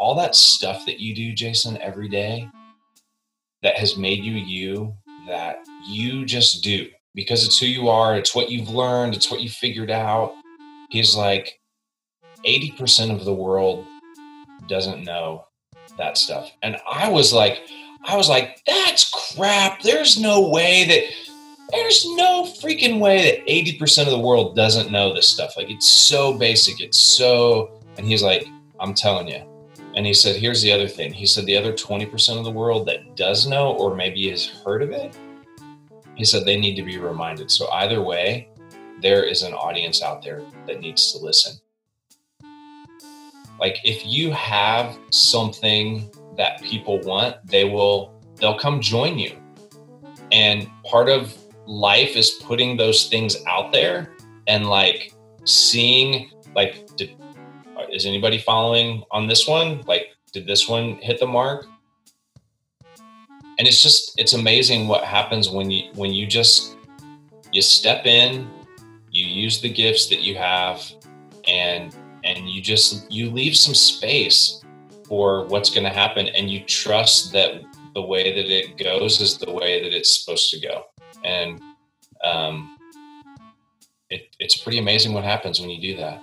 all that stuff that you do, Jason, every day that has made you you, that you just do because it's who you are, it's what you've learned, it's what you figured out. He's like, 80% of the world doesn't know that stuff. And I was like, I was like, that's crap. There's no way that there's no freaking way that 80% of the world doesn't know this stuff. Like it's so basic. It's so and he's like, I'm telling you. And he said, here's the other thing. He said the other 20% of the world that does know or maybe has heard of it, he said they need to be reminded. So either way, there is an audience out there that needs to listen. Like if you have something that people want, they will they'll come join you. And part of life is putting those things out there and like seeing like is anybody following on this one? Like did this one hit the mark? And it's just it's amazing what happens when you when you just you step in, you use the gifts that you have and and you just you leave some space for what's going to happen and you trust that the way that it goes is the way that it's supposed to go and um, it, it's pretty amazing what happens when you do that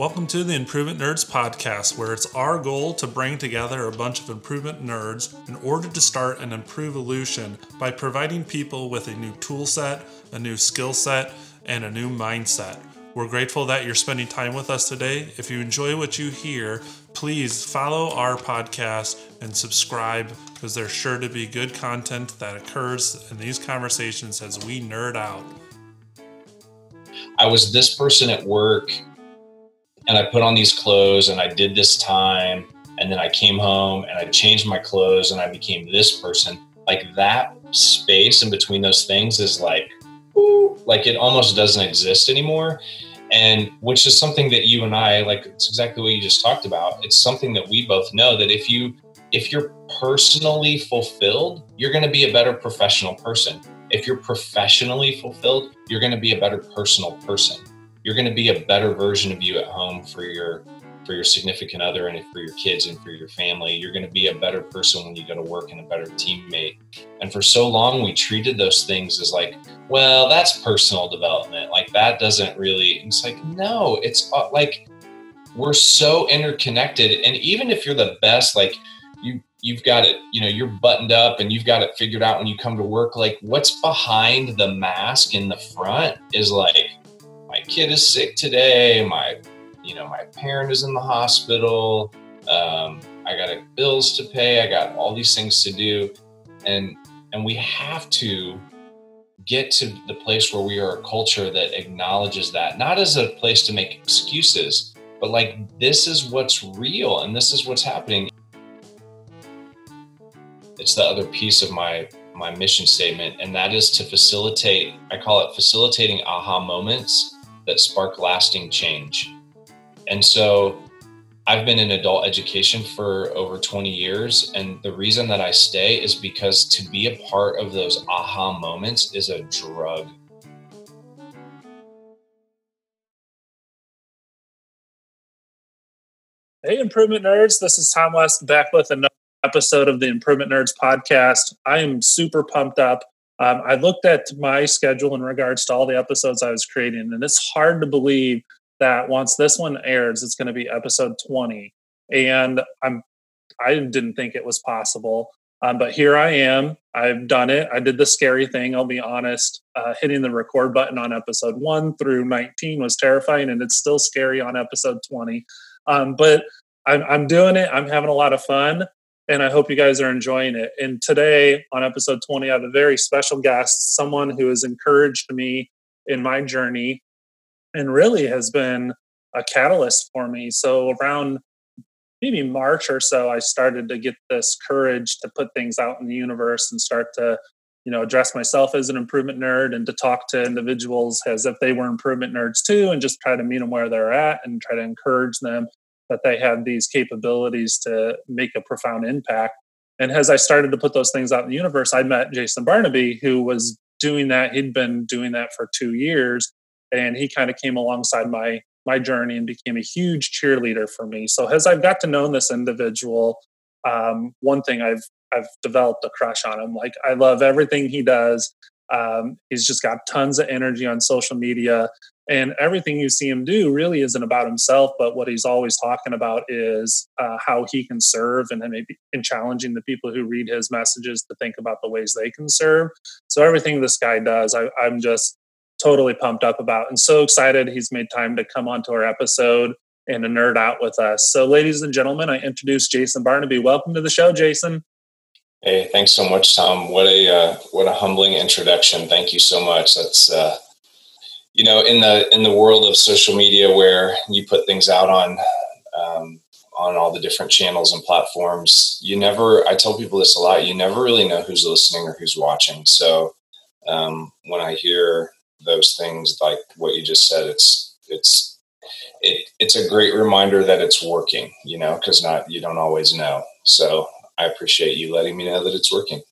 Welcome to the Improvement Nerds podcast, where it's our goal to bring together a bunch of improvement nerds in order to start an improvolution by providing people with a new tool set, a new skill set, and a new mindset. We're grateful that you're spending time with us today. If you enjoy what you hear, please follow our podcast and subscribe because there's sure to be good content that occurs in these conversations as we nerd out. I was this person at work and I put on these clothes and I did this time and then I came home and I changed my clothes and I became this person. Like that space in between those things is like like it almost doesn't exist anymore. And which is something that you and i like it's exactly what you just talked about. It's something that we both know that if you if you're personally fulfilled you're going to be a better professional person. If you're professionally fulfilled you're going to be a better personal person you're going to be a better version of you at home for your for your significant other and for your kids and for your family. You're going to be a better person when you go to work and a better teammate. And for so long, we treated those things as like, well, that's personal development. Like that doesn't really, it's like, no, it's uh, like we're so interconnected. And even if you're the best, like you, you've got it, you know, you're buttoned up and you've got it figured out when you come to work. Like what's behind the mask in the front is like, my kid is sick today. My you know, my parent is in the hospital. Um, I got bills to pay. I got all these things to do, and and we have to get to the place where we are a culture that acknowledges that, not as a place to make excuses, but like this is what's real and this is what's happening. It's the other piece of my my mission statement, and that is to facilitate. I call it facilitating aha moments that spark lasting change. And so I've been in adult education for over 20 years. And the reason that I stay is because to be a part of those aha moments is a drug. Hey, Improvement Nerds. This is Tom West back with another episode of the Improvement Nerds podcast. I am super pumped up. Um, I looked at my schedule in regards to all the episodes I was creating, and it's hard to believe that once this one airs, it's going to be episode 20. And I'm I didn't think it was possible. Um, but here I am. I've done it. I did the scary thing. I'll be honest. Uh, hitting the record button on episode one through 19 was terrifying, and it's still scary on episode 20. Um, but I'm, I'm doing it. I'm having a lot of fun, and I hope you guys are enjoying it. And today on episode 20, I have a very special guest, someone who has encouraged me in my journey and really has been a catalyst for me. So around maybe March or so, I started to get this courage to put things out in the universe and start to, you know, address myself as an improvement nerd and to talk to individuals as if they were improvement nerds too, and just try to meet them where they're at and try to encourage them that they have these capabilities to make a profound impact. And as I started to put those things out in the universe, I met Jason Barnaby, who was doing that. He'd been doing that for two years and he kind of came alongside my my journey and became a huge cheerleader for me. So as I've got to know this individual, um, one thing I've I've developed a crush on him. Like I love everything he does. Um, he's just got tons of energy on social media, and everything you see him do really isn't about himself. But what he's always talking about is uh, how he can serve, and then maybe in challenging the people who read his messages to think about the ways they can serve. So everything this guy does, I, I'm just totally pumped up about, and so excited he's made time to come onto our episode and to nerd out with us. So, ladies and gentlemen, I introduce Jason Barnaby. Welcome to the show, Jason. Hey, thanks so much, Tom. What a uh, what a humbling introduction. Thank you so much. That's uh, you know in the in the world of social media where you put things out on um, on all the different channels and platforms. You never. I tell people this a lot. You never really know who's listening or who's watching. So um, when I hear those things like what you just said, it's it's it, it's a great reminder that it's working. You know, because not you don't always know. So I appreciate you letting me know that it's working.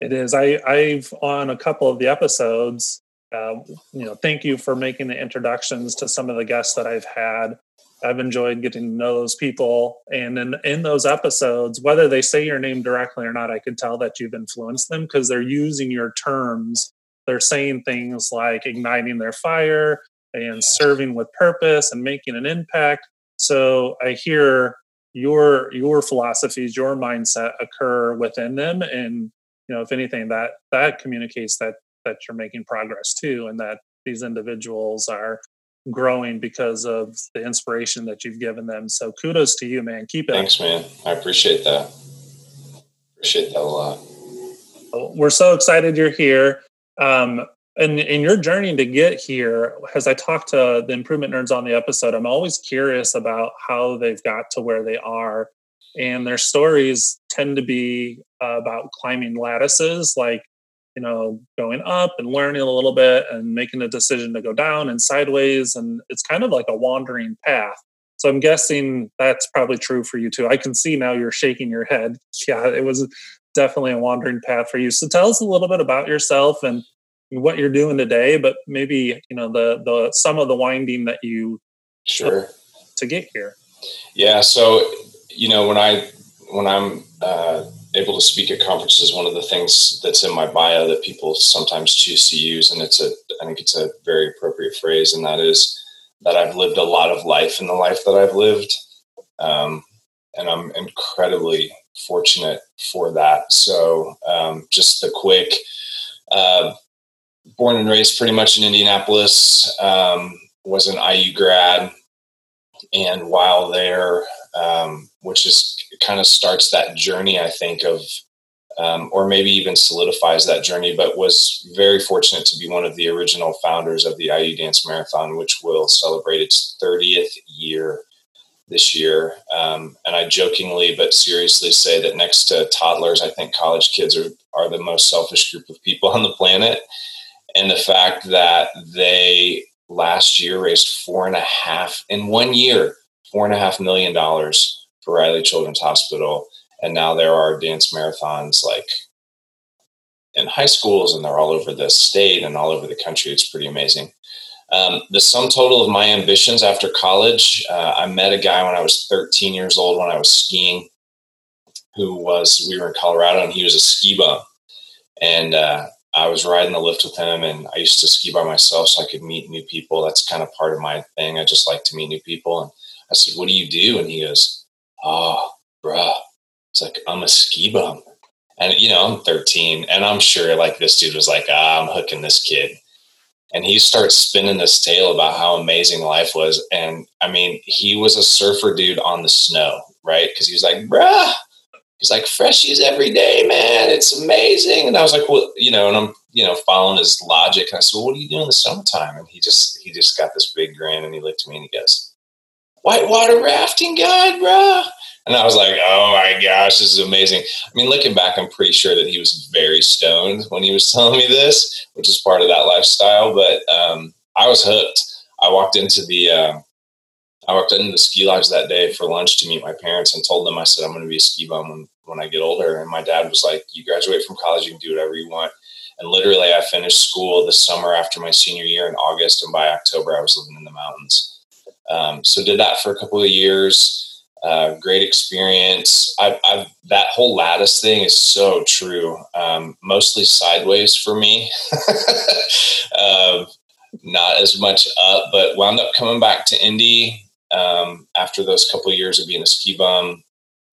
It is. I, I've on a couple of the episodes. Uh, you know, thank you for making the introductions to some of the guests that I've had. I've enjoyed getting to know those people, and in in those episodes, whether they say your name directly or not, I could tell that you've influenced them because they're using your terms. They're saying things like igniting their fire and serving with purpose and making an impact. So I hear your your philosophies your mindset occur within them and you know if anything that that communicates that that you're making progress too and that these individuals are growing because of the inspiration that you've given them. So kudos to you man. Keep it thanks man. I appreciate that. Appreciate that a lot. We're so excited you're here. Um, and in your journey to get here, as I talk to the improvement nerds on the episode, I'm always curious about how they've got to where they are. And their stories tend to be uh, about climbing lattices, like, you know, going up and learning a little bit and making a decision to go down and sideways. And it's kind of like a wandering path. So I'm guessing that's probably true for you too. I can see now you're shaking your head. Yeah, it was definitely a wandering path for you. So tell us a little bit about yourself and what you're doing today, but maybe you know the the some of the winding that you sure to get here. Yeah, so you know when I when I'm uh, able to speak at conferences, one of the things that's in my bio that people sometimes choose to use, and it's a I think it's a very appropriate phrase, and that is that I've lived a lot of life in the life that I've lived, um, and I'm incredibly fortunate for that. So um, just the quick. Uh, born and raised pretty much in Indianapolis. Um, was an IU grad, and while there, um, which is kind of starts that journey, I think of, um, or maybe even solidifies that journey. But was very fortunate to be one of the original founders of the IU Dance Marathon, which will celebrate its 30th year this year. Um, and I jokingly but seriously say that next to toddlers, I think college kids are, are the most selfish group of people on the planet and the fact that they last year raised four and a half in one year, four and a half million dollars for Riley Children's Hospital. And now there are dance marathons like in high schools and they're all over the state and all over the country. It's pretty amazing. Um, the sum total of my ambitions after college, uh, I met a guy when I was 13 years old when I was skiing who was, we were in Colorado and he was a ski bum. And uh, I was riding the lift with him and I used to ski by myself so I could meet new people. That's kind of part of my thing. I just like to meet new people. And I said, What do you do? And he goes, Oh, bruh. It's like, I'm a ski bum. And, you know, I'm 13. And I'm sure like this dude was like, ah, I'm hooking this kid. And he starts spinning this tale about how amazing life was. And I mean, he was a surfer dude on the snow, right? Because he was like, bruh, he's like freshies every day, man. It's amazing. And I was like, well, you know, and I'm, you know, following his logic. And I said, well, what do you do in the summertime? And he just, he just got this big grin and he looked at me and he goes, whitewater rafting guide, bro. And I was like, oh my gosh, this is amazing. I mean, looking back, I'm pretty sure that he was very stoned when he was telling me this, which is part of that lifestyle. But um, I was hooked. I walked into the, uh, I walked into the ski lodge that day for lunch to meet my parents and told them, I said, I'm going to be a ski bum when, when I get older. And my dad was like, You graduate from college, you can do whatever you want. And literally, I finished school the summer after my senior year in August. And by October, I was living in the mountains. Um, so did that for a couple of years. Uh, great experience. I've, I've, that whole lattice thing is so true. Um, mostly sideways for me, uh, not as much up. But wound up coming back to Indy um, after those couple of years of being a ski bum.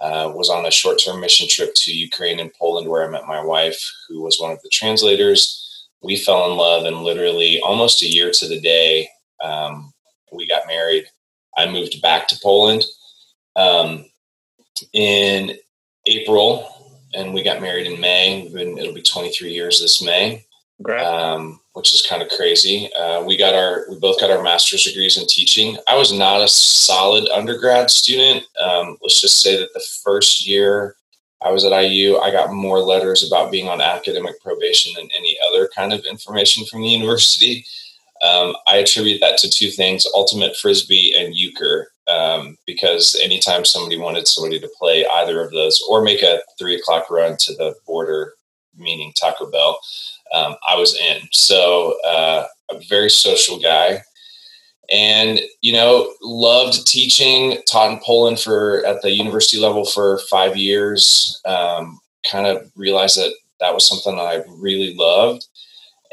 Uh, was on a short-term mission trip to Ukraine and Poland, where I met my wife, who was one of the translators. We fell in love, and literally almost a year to the day, um, we got married. I moved back to Poland um, in April, and we got married in May. Been, it'll be 23 years this May, um, which is kind of crazy. Uh, we got our we both got our master's degrees in teaching. I was not a solid undergrad student. Um, let's just say that the first year I was at IU, I got more letters about being on academic probation than any other kind of information from the university. Um, I attribute that to two things: ultimate frisbee and euchre um, because anytime somebody wanted somebody to play either of those or make a three o'clock run to the border, meaning Taco Bell, um, I was in. So uh, a very social guy. And you know, loved teaching. Taught in Poland for at the university level for five years. Um, kind of realized that that was something I really loved.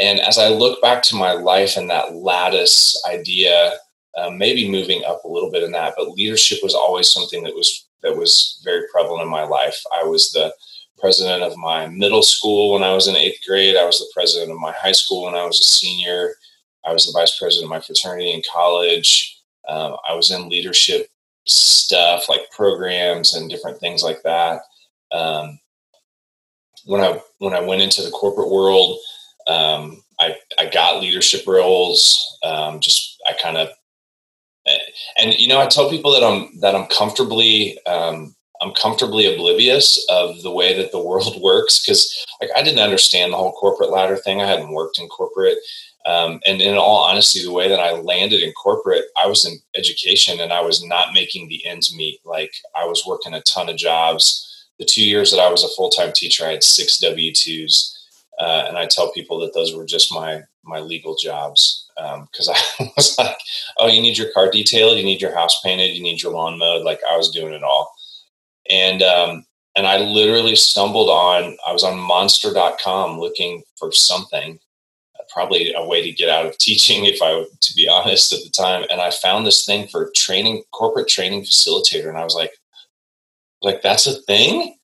And as I look back to my life and that lattice idea um, maybe moving up a little bit in that, but leadership was always something that was that was very prevalent in my life. I was the president of my middle school when I was in eighth grade. I was the president of my high school when I was a senior. I was the vice president of my fraternity in college. Um, I was in leadership stuff like programs and different things like that. Um, when I when I went into the corporate world, um, I I got leadership roles. Um, just I kind of and you know, I tell people that I'm that I'm comfortably um, I'm comfortably oblivious of the way that the world works because like I didn't understand the whole corporate ladder thing. I hadn't worked in corporate. Um, and in all honesty, the way that I landed in corporate, I was in education and I was not making the ends meet. Like I was working a ton of jobs. The two years that I was a full time teacher, I had six W twos, uh, and I tell people that those were just my my legal jobs because um, I was like, oh, you need your car detailed, you need your house painted, you need your lawn mowed. Like I was doing it all. And, um, and I literally stumbled on, I was on monster.com looking for something, uh, probably a way to get out of teaching, if I to be honest at the time. And I found this thing for training, corporate training facilitator. And I was like, like, that's a thing?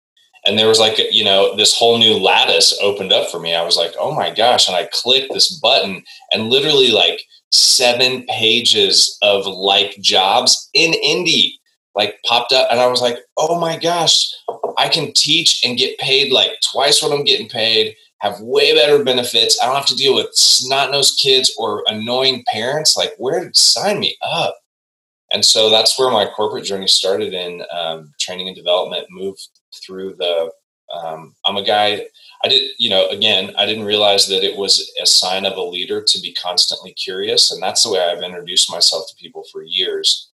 And there was like you know this whole new lattice opened up for me. I was like oh my gosh. And i clicked this button and literally like seven pages of like jobs in Indy like popped up. And i was like oh my gosh. I can teach and get paid like twice what i'm getting paid have way better benefits. I don't have to deal with snot-nosed kids or annoying parents. Like where sign me up? And so that's where my corporate journey started in um, training and development moved through the um, i'm a guy i did you know again i didn't realize that it was a sign of a leader to be constantly curious and that's the way i've introduced myself to people for years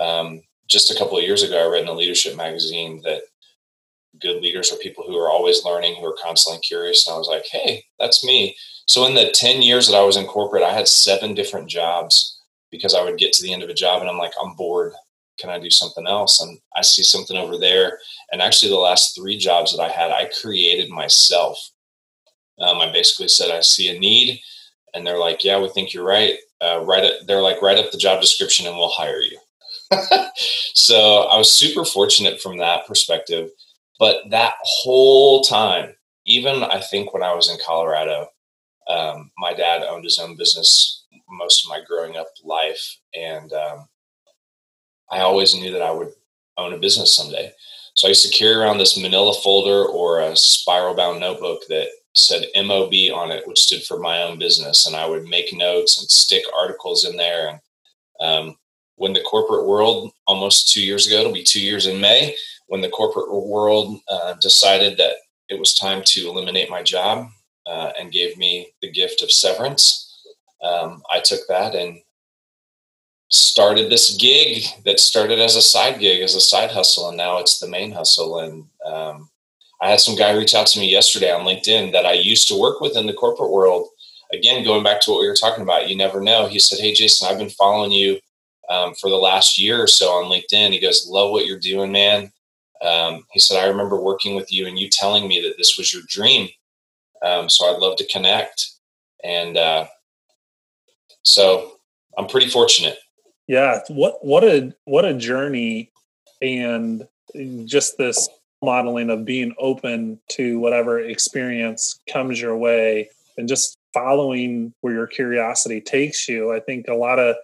um, just a couple of years ago i read in a leadership magazine that good leaders are people who are always learning who are constantly curious and i was like hey that's me so in the 10 years that i was in corporate i had seven different jobs because I would get to the end of a job and I'm like, I'm bored. Can I do something else? And I see something over there. And actually, the last three jobs that I had, I created myself. Um, I basically said, I see a need. And they're like, yeah, we think you're right. Uh, write it. They're like, write up the job description and we'll hire you. so I was super fortunate from that perspective. But that whole time, even I think when I was in Colorado, um, my dad owned his own business most of my growing up life. And um, I always knew that I would own a business someday. So I used to carry around this manila folder or a spiral bound notebook that said MOB on it, which stood for my own business. And I would make notes and stick articles in there. And um, when the corporate world, almost two years ago, it'll be two years in May, when the corporate world uh, decided that it was time to eliminate my job uh, and gave me the gift of severance, um, I took that and started this gig that started as a side gig, as a side hustle, and now it's the main hustle. And um, I had some guy reach out to me yesterday on LinkedIn that I used to work with in the corporate world. Again, going back to what we were talking about, you never know. He said, "Hey, Jason, I've been following you um, for the last year or so on LinkedIn. He goes, "Love what you're doing, man." Um, he said, "I remember working with you and you telling me that this was your dream, um, so I'd love to connect." And uh, so I'm pretty fortunate. Yeah, what what a what a journey, and just this modeling of being open to whatever experience comes your way, and just following where your curiosity takes you. I think a lot of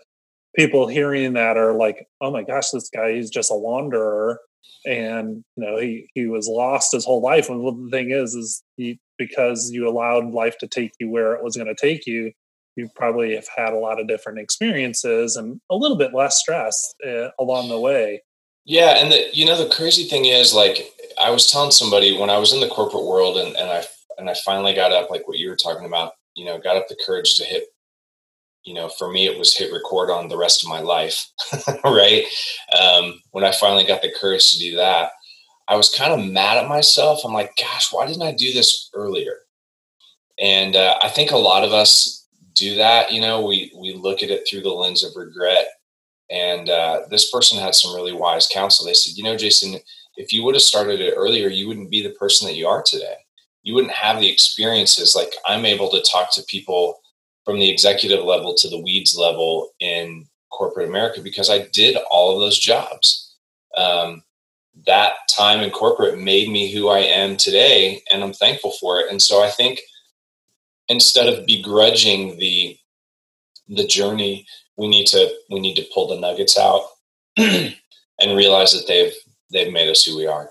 people hearing that are like, "Oh my gosh, this guy he's just a wanderer." And you know he he was lost his whole life. And the thing is, is he, because you allowed life to take you where it was going to take you, you probably have had a lot of different experiences and a little bit less stress uh, along the way. Yeah, and the, you know the crazy thing is, like I was telling somebody when I was in the corporate world, and, and I and I finally got up, like what you were talking about, you know, got up the courage to hit. You know, for me, it was hit record on the rest of my life, right? Um, when I finally got the courage to do that, I was kind of mad at myself. I'm like, gosh, why didn't I do this earlier? And uh, I think a lot of us do that, you know, we we look at it through the lens of regret. And uh, this person had some really wise counsel. They said, you know, Jason, if you would have started it earlier, you wouldn't be the person that you are today. You wouldn't have the experiences. Like I'm able to talk to people from the executive level to the weeds level in corporate America because I did all of those jobs. Um, that time in corporate made me who I am today, and I'm thankful for it. And so I think instead of begrudging the the journey we need to we need to pull the nuggets out and realize that they've they've made us who we are.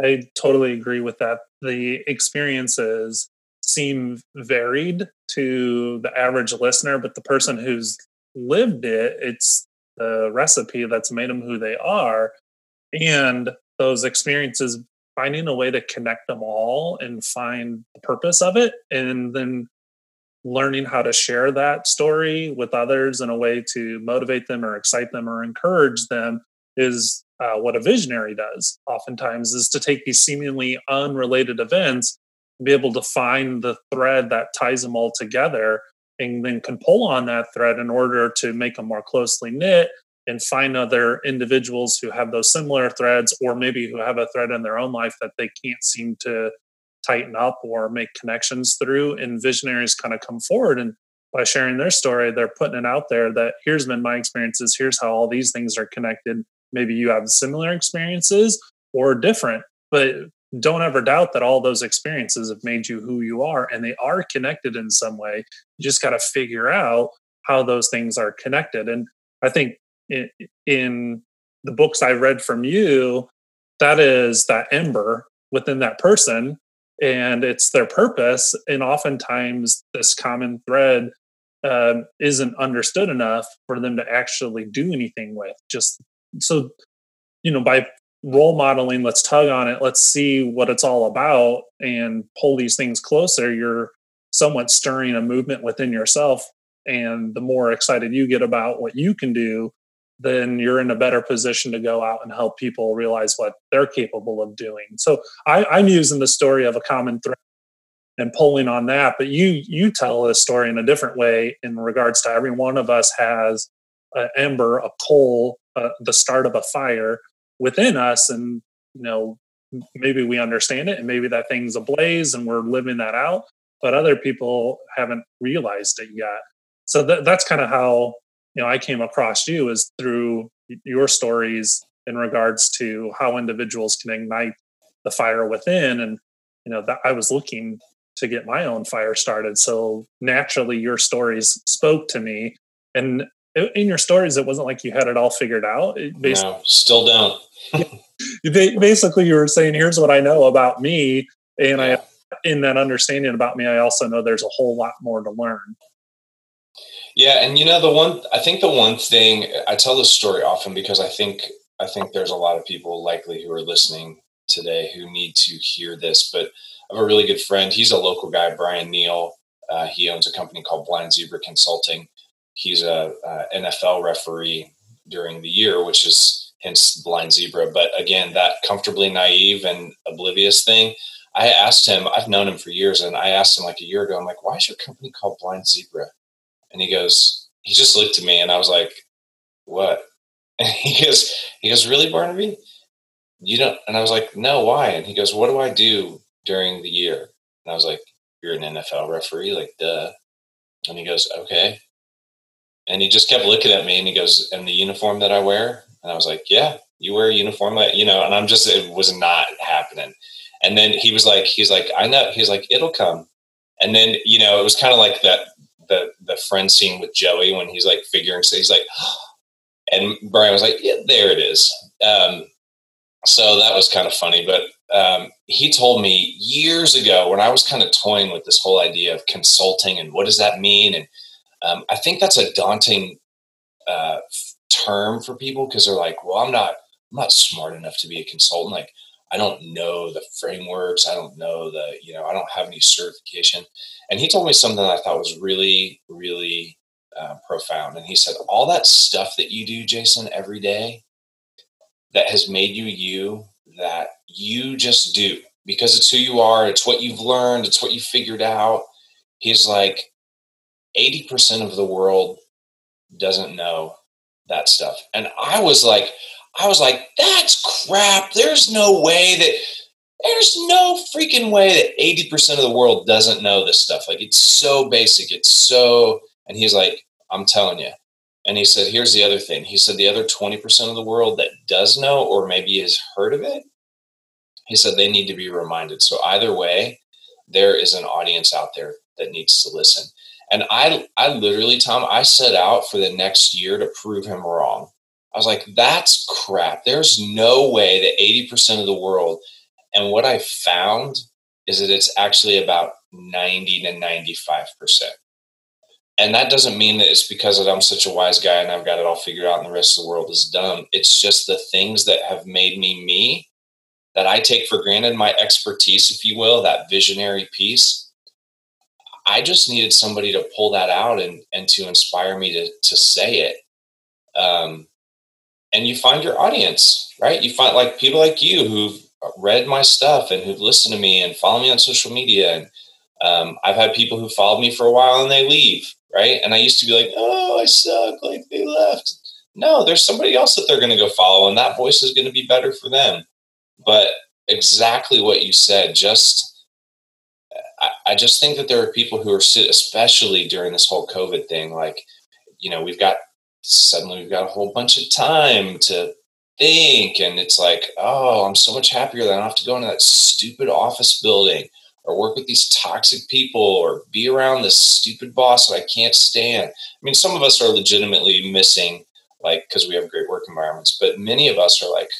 I totally agree with that. The experiences seem varied to the average listener but the person who's lived it it's the recipe that's made them who they are. And those experiences finding a way to connect them all and find the purpose of it and then learning how to share that story with others in a way to motivate them or excite them or encourage them is uh, what a visionary does oftentimes is to take these seemingly unrelated events and be able to find the thread that ties them all together and then can pull on that thread in order to make them more closely knit and find other individuals who have those similar threads or maybe who have a thread in their own life that they can't seem to tighten up or make connections through and visionaries kind of come forward and by sharing their story they're putting it out there that here's been my experiences here's how all these things are connected. Maybe you have similar experiences or different but don't ever doubt that all those experiences have made you who you are and they are connected in some way. You just got to figure out how those things are connected. And i think in, the books i read from you that is that ember within that person and it's their purpose. And oftentimes, this common thread um, isn't understood enough for them to actually do anything with. Just so, you know, by role modeling, let's tug on it, let's see what it's all about and pull these things closer. You're somewhat stirring a movement within yourself. And the more excited you get about what you can do, then you're in a better position to go out and help people realize what they're capable of doing. So I, am using the story of a common thread and pulling on that, but you you tell a story in a different way in regards to every one of us has an ember, a coal, uh, the start of a fire within us, and you know maybe we understand it, and maybe that thing's ablaze, and we're living that out, but other people haven't realized it yet. So th- that's kind of how you know i came across you is through your stories in regards to how individuals can ignite the fire within. And you know that i was looking to get my own fire started. So naturally your stories spoke to me. And in your stories it wasn't like you had it all figured out. No, still don't. Basically you were saying here's what i know about me and i in that understanding about me i also know there's a whole lot more to learn yeah, and you know the one I think the one thing I tell this story often because I think I think there's a lot of people likely who are listening today who need to hear this. But I have a really good friend. He's a local guy, Brian Neal. Uh, he owns a company called Blind Zebra Consulting. He's a, a NFL referee during the year, which is hence Blind Zebra. But again, that comfortably naive and oblivious thing. I asked him. I've known him for years, and I asked him like a year ago. I'm like, "Why is your company called Blind Zebra?" And he goes, he just looked at me and I was like, what? And he goes, he goes, really, Barnaby? You don't? And I was like, no, why? And he goes, what do I do during the year? And I was like, you're an NFL referee, like, duh. And he goes, okay. And he just kept looking at me and he goes, and the uniform that I wear? And I was like, yeah, you wear a uniform, that, you know, and I'm just, it was not happening. And then he was like, he's like, I know. He's like, it'll come. And then, you know, it was kind of like that, the, the friend scene with Joey when he's like figuring, so he's like, and Brian was like, yeah, there it is. Um, so that was kind of funny, but um, he told me years ago when I was kind of toying with this whole idea of consulting and what does that mean? And um, I think that's a daunting uh, term for people because they're like, well, I'm not, I'm not smart enough to be a consultant. Like, I don't know the frameworks. I don't know the, you know, I don't have any certification. And he told me something I thought was really, really uh, profound. And he said, all that stuff that you do, Jason, every day that has made you you, that you just do because it's who you are, it's what you've learned, it's what you figured out. He's like, 80% of the world doesn't know that stuff. And I was like, I was like, that's crap. There's no way that there's no freaking way that 80% of the world doesn't know this stuff. Like it's so basic. It's so, and he's like, I'm telling you. And he said, here's the other thing. He said, the other 20% of the world that does know or maybe has heard of it, he said they need to be reminded. So either way, there is an audience out there that needs to listen. And I, I literally, Tom, I set out for the next year to prove him wrong. I was like, that's crap. There's no way that 80% of the world, and what I found is that it's actually about 90 to 95%. And that doesn't mean that it's because that I'm such a wise guy and I've got it all figured out and the rest of the world is dumb. It's just the things that have made me me that I take for granted, my expertise, if you will, that visionary piece. I just needed somebody to pull that out and, and to inspire me to, to say it. Um, and you find your audience, right? You find like people like you who've read my stuff and who've listened to me and follow me on social media. And um, I've had people who followed me for a while and they leave, right? And I used to be like, oh, I suck, like they left. No, there's somebody else that they're going to go follow, and that voice is going to be better for them. But exactly what you said, just I, I just think that there are people who are, especially during this whole COVID thing, like, you know, we've got suddenly we've got a whole bunch of time to think and it's like oh i'm so much happier that i don't have to go into that stupid office building or work with these toxic people or be around this stupid boss that i can't stand. I mean some of us are legitimately missing like because we have great work environments but many of us are like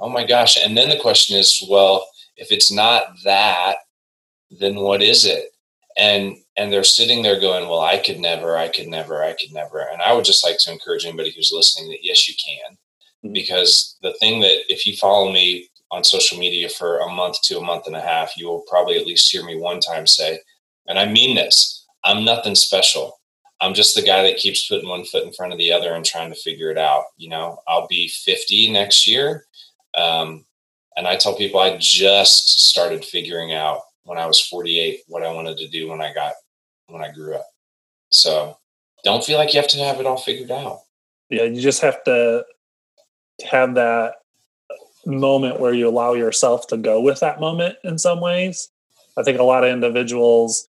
oh my gosh. And then the question is well if it's not that then what is it? And and they're sitting there going well i could never i could never i could never. And i would just like to encourage anybody who's listening that yes you can. Mm-hmm. because the thing that if you follow me on social media for a month to a month and a half you will probably at least hear me one time say and i mean this i'm nothing special. I'm just the guy that keeps putting one foot in front of the other and trying to figure it out you know? I'll be 50 next year um, and i tell people i just started figuring out when I was 48 what I wanted to do when I got when I grew up. So don't feel like you have to have it all figured out. Yeah, you just have to have that moment where you allow yourself to go with that moment in some ways. I think a lot of individuals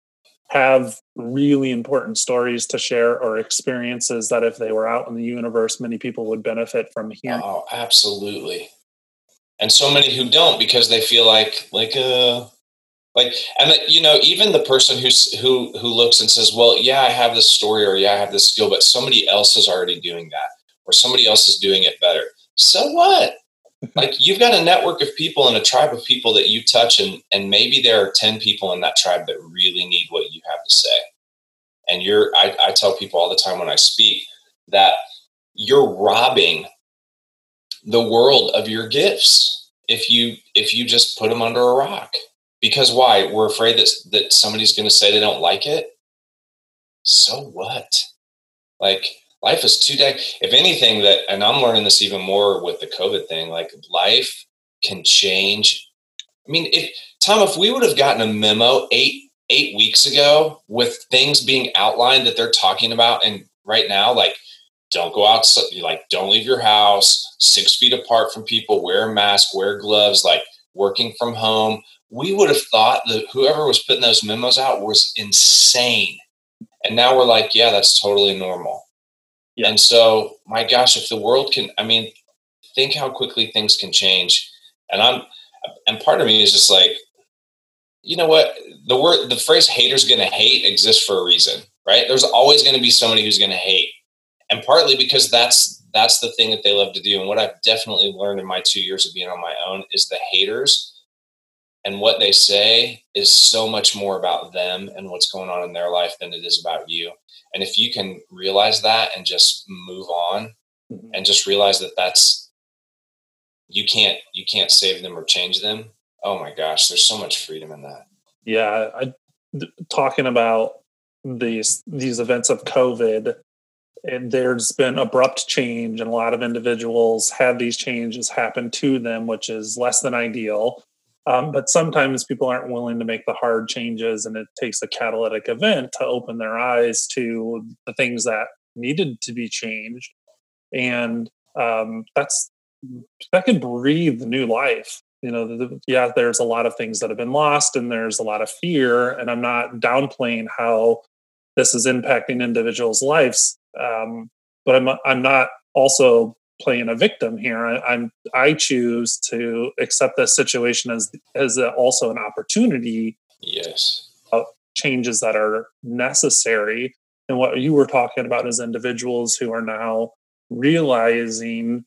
have really important stories to share or experiences that if they were out in the universe, many people would benefit from hearing. Oh, absolutely. And so many who don't because they feel like like uh like and that you know even the person who's who who looks and says well yeah i have this story or yeah i have this skill but somebody else is already doing that or somebody else is doing it better. So what? Like you've got a network of people and a tribe of people that you touch and and maybe there are 10 people in that tribe that really need what you have to say. And you're I, I tell people all the time when i speak that you're robbing the world of your gifts if you if you just put them under a rock because why? We're afraid that that somebody's going to say they don't like it. So what? Like life is too day. If anything, that and I'm learning this even more with the COVID thing. Like life can change. I mean, if Tom, if we would have gotten a memo eight eight weeks ago with things being outlined that they're talking about, and right now, like don't go outside. Like, don't leave your house six feet apart from people. Wear a mask. Wear gloves. Like working from home. We would have thought that whoever was putting those memos out was insane. And now we're like, yeah, that's totally normal. Yeah. And so, my gosh, if the world can, I mean, think how quickly things can change. And I'm, and part of me is just like, you know what? The word, the phrase haters gonna hate exists for a reason, right? There's always gonna be somebody who's gonna hate. And partly because that's that's the thing that they love to do. And what I've definitely learned in my two years of being on my own is the haters and what they say is so much more about them and what's going on in their life than it is about you. And if you can realize that and just move on mm-hmm. and just realize that that's you can't you can't save them or change them oh my gosh there's so much freedom in that yeah I, talking about these these events of covid and there's been abrupt change and a lot of individuals have these changes happen to them which is less than ideal. Um, but sometimes people aren't willing to make the hard changes and it takes a catalytic event to open their eyes to the things that needed to be changed. And um, that's that can breathe new life. You know the, yeah there's a lot of things that have been lost and there's a lot of fear and i'm not downplaying how this is impacting individuals lives um, but i'm i'm not also playing a victim here. I, i'm i choose to accept this situation as as a, also an opportunity yes. of changes that are necessary. And what you were talking about is individuals who are now realizing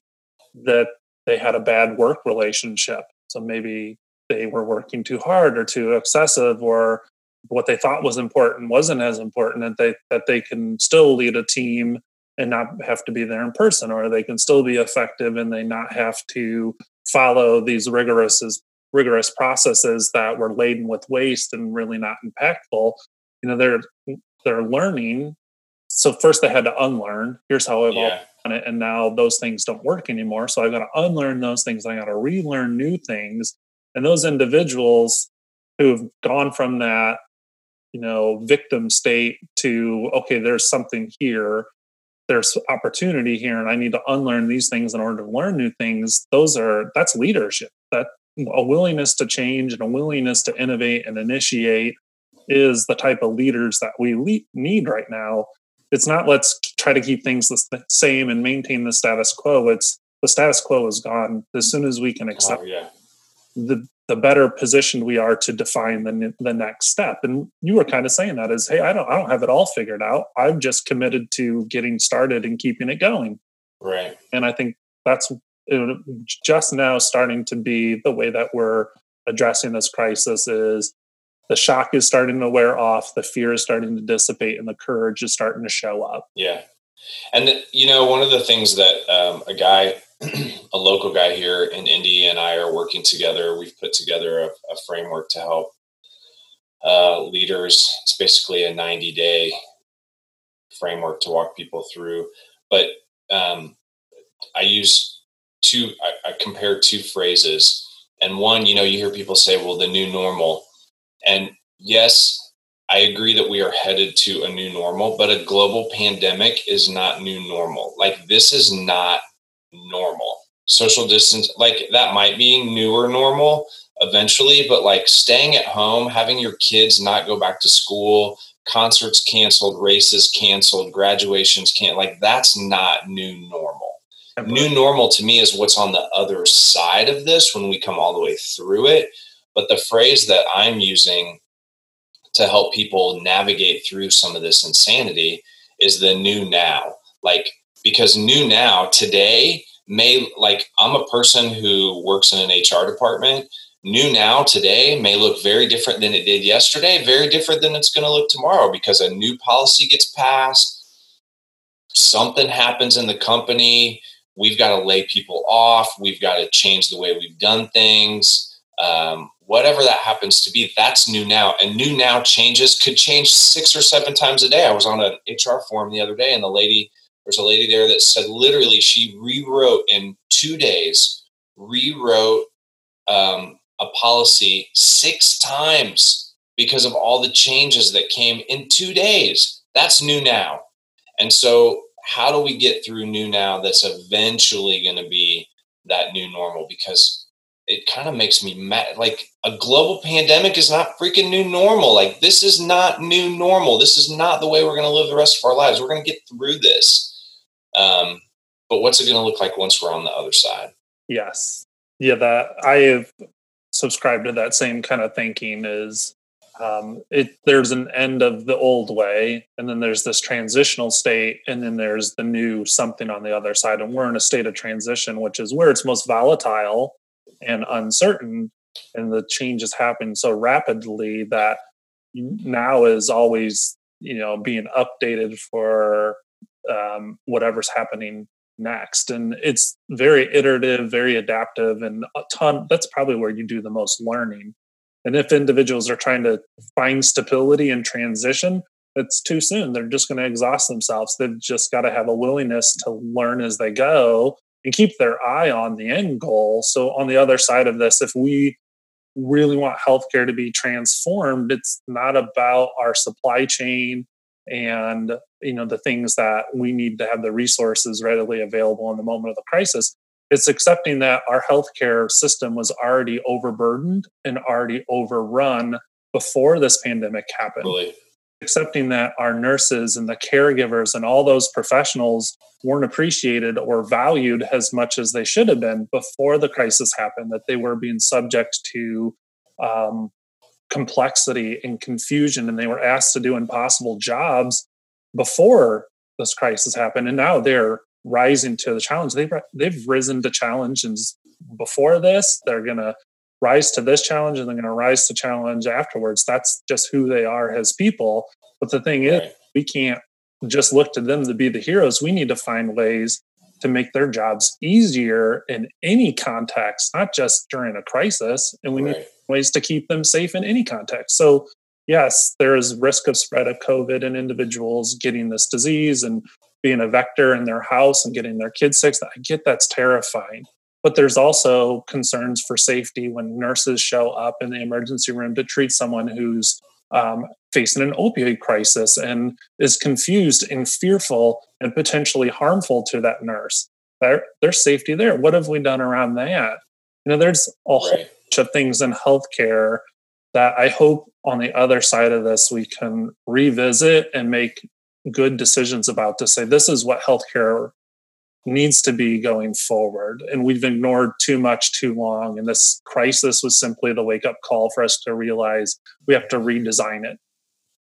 that they had a bad work relationship. So maybe they were working too hard or too excessive or what they thought was important wasn't as important and they that they can still lead a team and not have to be there in person or they can still be effective and they not have to follow these rigorous rigorous processes that were laden with waste and really not impactful. You know they're they're learning. So first they had to unlearn. Here's how i've yeah. on it and now those things don't work anymore. So i've got to unlearn those things. I got to relearn new things. And those individuals who've gone from that you know victim state to okay there's something here there's opportunity here and i need to unlearn these things in order to learn new things those are that's leadership that a willingness to change and a willingness to innovate and initiate is the type of leaders that we le- need right now it's not let's try to keep things the same and maintain the status quo. It's the status quo is gone. As soon as we can accept oh, yeah. the the better positioned we are to define the the next step. And you were kind of saying that is, hey, I don't I don't have it all figured out. I'm just committed to getting started and keeping it going. Right. And I think that's just now starting to be the way that we're addressing this crisis is the shock is starting to wear off, the fear is starting to dissipate, and the courage is starting to show up. Yeah. And, you know, one of the things that um, a guy, a local guy here in Indy and I are working together, we've put together a, a framework to help uh, leaders. It's basically a 90 day framework to walk people through. But um, I use two, I, I compare two phrases. And one, you know, you hear people say, well, the new normal and yes, I agree that we are headed to a new normal, but a global pandemic is not new normal. Like, this is not normal. Social distance, like, that might be newer normal eventually, but like staying at home, having your kids not go back to school, concerts canceled, races canceled, graduations can't, like, that's not new normal. New normal to me is what's on the other side of this when we come all the way through it but the phrase that I'm using to help people navigate through some of this insanity is the new now. Like, because new now today may, like, I'm a person who works in an HR department. New now today may look very different than it did yesterday, very different than it's going to look tomorrow because a new policy gets passed, something happens in the company, we've got to lay people off, we've got to change the way we've done things. Um, whatever that happens to be, that's new now. And new now changes could change six or seven times a day. I was on an HR forum the other day, and the lady, there's a lady there that said literally she rewrote in two days, rewrote um, a policy six times because of all the changes that came in two days. That's new now. And so, how do we get through new now that's eventually going to be that new normal? Because it kind of makes me mad like a global pandemic is not freaking new normal. Like this is not new normal. This is not the way we're going to live the rest of our lives. We're going to get through this um, but what's it going to look like once we're on the other side? Yes. Yeah that i have subscribed to that same kind of thinking is um, it there's an end of the old way and then there's this transitional state and then there's the new something on the other side and we're in a state of transition which is where it's most volatile and uncertain and the changes happen so rapidly that now is always you know being updated for um, whatever's happening next and it's very iterative very adaptive and a ton that's probably where you do the most learning and if individuals are trying to find stability and transition, it's too soon. They're just going to exhaust themselves. They've just got to have a willingness to learn as they go and keep their eye on the end goal. So, on the other side of this, if we really want healthcare to be transformed, it's not about our supply chain and you know the things that we need to have the resources readily available in the moment of the crisis it's accepting that our healthcare system was already overburdened and already overrun before this pandemic happened. Really? Accepting that our nurses and the caregivers and all those professionals weren't appreciated or valued as much as they should have been before the crisis happened, that they were being subject to um, complexity and confusion, and they were asked to do impossible jobs before this crisis happened. And now they're rising to the challenge. They've they've risen to challenges before this. They're gonna rise to this challenge, and they're gonna rise to challenge afterwards. That's just who they are as people. But the thing right. is, we can't just look to them to be the heroes. We need to find ways to make their jobs easier in any context, not just during a crisis. And we right. need ways to keep them safe in any context. So yes, there is risk of spread of COVID and individuals getting this disease and being a vector in their house and getting their kids sick. I get that's terrifying. But there's also concerns for safety when nurses show up in the emergency room to treat someone who's um, facing an opioid crisis and is confused and fearful and potentially harmful to that nurse. There, there's safety there. What have we done around that? You know, there's a whole right. bunch of things in healthcare that I hope on the other side of this we can revisit and make good decisions about to say this is what healthcare needs to be going forward. And we've ignored too much too long. And this crisis was simply the wake up call for us to realize we have to redesign it.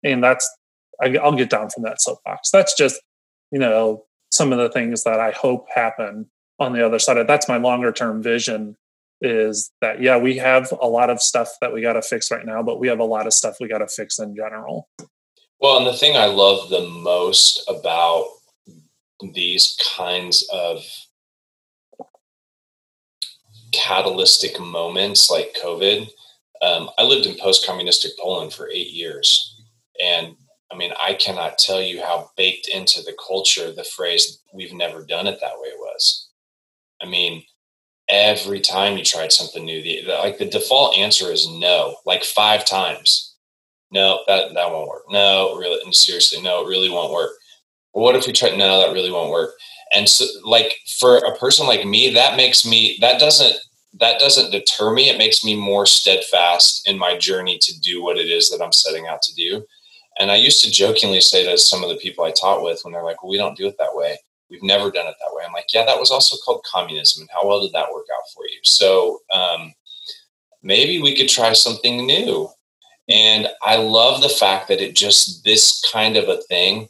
And that's, I'll get down from that soapbox. That's just, you know, some of the things that I hope happen on the other side. of That's my longer term vision is that, yeah, we have a lot of stuff that we got to fix right now, but we have a lot of stuff we got to fix in general. Well, and the thing I love the most about these kinds of catalytic moments like COVID, um, I lived in post communistic Poland for eight years. And I mean, I cannot tell you how baked into the culture the phrase, we've never done it that way was. I mean, every time you tried something new, the, the, like the default answer is no, like five times no, that that won't work. No, really, and seriously, no, it really won't work. What if we try? No, that really won't work. And so, like for a person like me, that makes me that doesn't that doesn't deter me. It makes me more steadfast in my journey to do what it is that I'm setting out to do. And I used to jokingly say to some of the people I taught with when they're like, well, we don't do it that way. We've never done it that way. I'm like, yeah, that was also called communism. And how well did that work out for you? So um, maybe we could try something new. And I love the fact that it just, this kind of a thing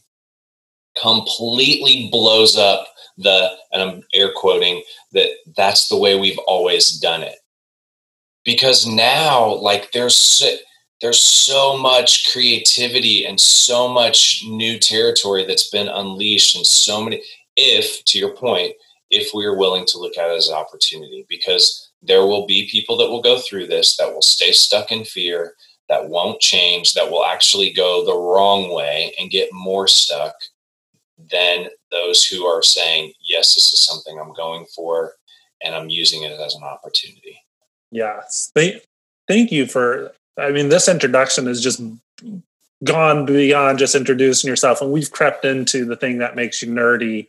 completely blows up the, and I'm air quoting, that that's the way we've always done it. Because now, like, there's, there's so much creativity and so much new territory that's been unleashed and so many if to your point if we are willing to look at it as an opportunity because there will be people that will go through this that will stay stuck in fear that won't change, that will actually go the wrong way and get more stuck than those who are saying, yes, this is something I'm going for and I'm using it as an opportunity. Yes. Thank, thank you for, I mean, this introduction is just gone beyond just introducing yourself. And we've crept into the thing that makes you nerdy.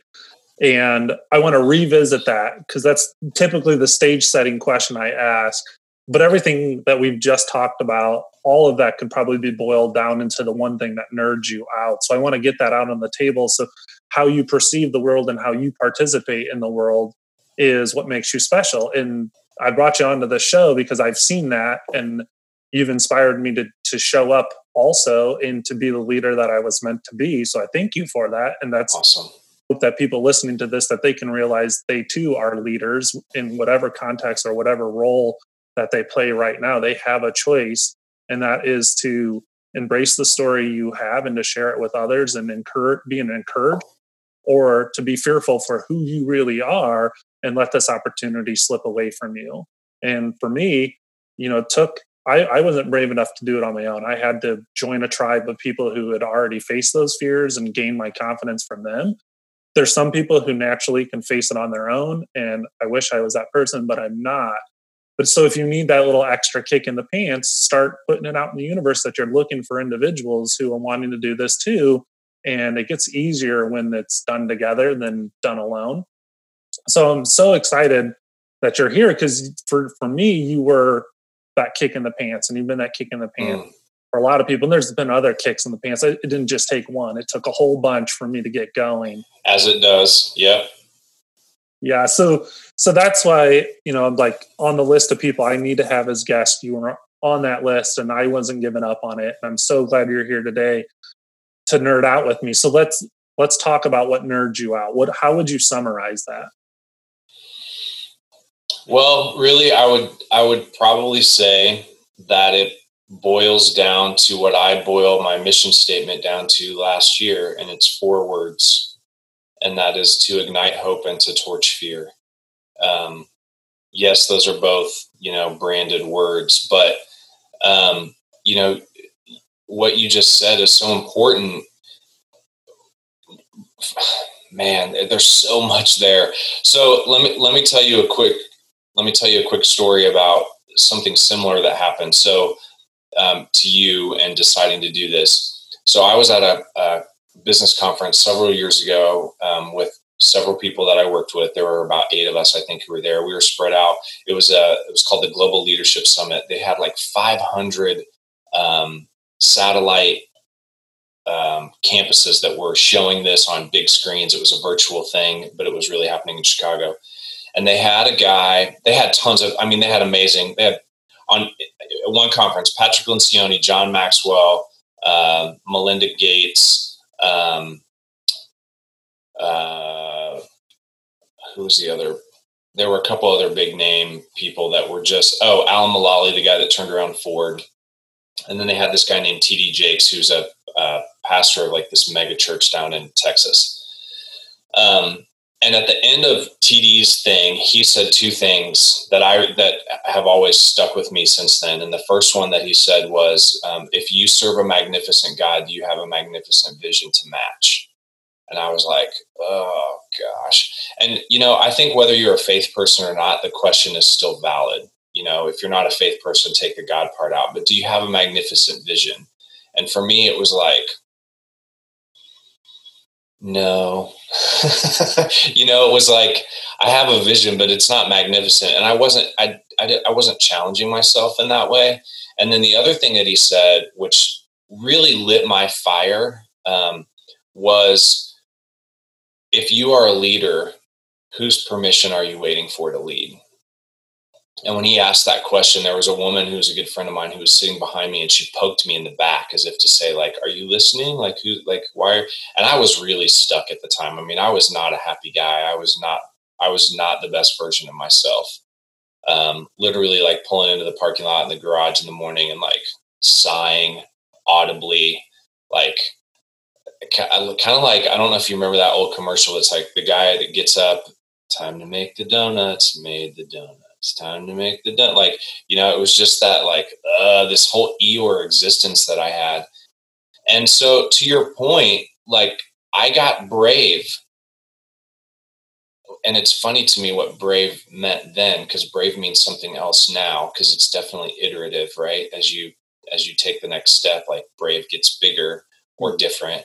And i want to revisit that because that's typically the stage setting question i ask. But everything that we've just talked about all of that could probably be boiled down into the one thing that nerds you out. So i want to get that out on the table. So how you perceive the world and how you participate in the world is what makes you special. And i brought you onto the show because i've seen that and you've inspired me to to show up also and to be the leader that I was meant to be. So I thank you for that. And that's awesome. Hope that people listening to this that they can realize they too are leaders in whatever context or whatever role that they play right now. They have a choice, and that is to embrace the story you have and to share it with others and encourage being encouraged or to be fearful for who you really are and let this opportunity slip away from you. And for me, you know, it took I, I wasn't brave enough to do it on my own. I had to join a tribe of people who had already faced those fears and gain my confidence from them. There's some people who naturally can face it on their own, and I wish I was that person, but I'm not. But so if you need that little extra kick in the pants, start putting it out in the universe that you're looking for individuals who are wanting to do this too. And it gets easier when it's done together than done alone. So I'm so excited that you're here because for for me, you were that kick in the pants, and you've been that kick in the pants mm. for a lot of people. And there's been other kicks in the pants. It didn't just take one; it took a whole bunch for me to get going. As it does, yeah, Yeah, so so that's why you know, I'm like on the list of people I need to have as guests, you were on that list, and I wasn't giving up on it. And I'm so glad you're here today to nerd out with me. So let's let's talk about what nerds you out. What how would you summarize that? Well, really, I would I would probably say that it boils down to what I boiled my mission statement down to last year, and it's four words, and that is to ignite hope and to torch fear. Um, yes, those are both you know branded words, but um, you know what you just said is so important. Man, there's so much there. So let me let me tell you a quick let me tell you a quick story about something similar that happened. So, um, to you and deciding to do this. So, I was at a, a business conference several years ago um, with several people that I worked with. There were about eight of us, I think, who were there. We were spread out. It was a it was called the Global Leadership Summit. They had like 500 um, satellite um, campuses that were showing this on big screens. It was a virtual thing, but it was really happening in Chicago and they had a guy. They had tons of. I mean, they had amazing. They had on one conference Patrick Lencioni, John Maxwell, uh, Melinda Gates. Um, uh, who was the other? There were a couple other big name people that were just oh Alan Mulally, the guy that turned around Ford, and then they had this guy named T.D. Jakes, who's a, a pastor of like this mega church down in Texas. Um, and at the end of TD's thing, he said two things that I that have always stuck with me since then. And the first one that he said was, um, "If you serve a magnificent God, you have a magnificent vision to match." And I was like, "Oh gosh!" And you know, I think whether you're a faith person or not, the question is still valid. You know, if you're not a faith person, take the God part out. But do you have a magnificent vision? And for me, it was like, no. you know, it was like I have a vision, but it's not magnificent. And I wasn't I, I I wasn't challenging myself in that way. And then the other thing that he said, which really lit my fire, um, was if you are a leader, whose permission are you waiting for to lead? And when he asked that question, there was a woman who was a good friend of mine who was sitting behind me and she poked me in the back as if to say, like, are you listening? Like who like why and I was really stuck at the time. I mean, I was not a happy guy. I was not I was not the best version of myself. Um, literally like pulling into the parking lot in the garage in the morning and like sighing audibly, like kind of like I don't know if you remember that old commercial. It's like the guy that gets up, time to make the donuts, made the donuts it's time to make the. Like, you know, it was just that like uh this whole Eeyore existence that I had. And so to your point, like I got brave. And it's funny to me what brave meant then, because brave means something else now, because it's definitely iterative, right? As you as you take the next step, like Brave gets bigger or different.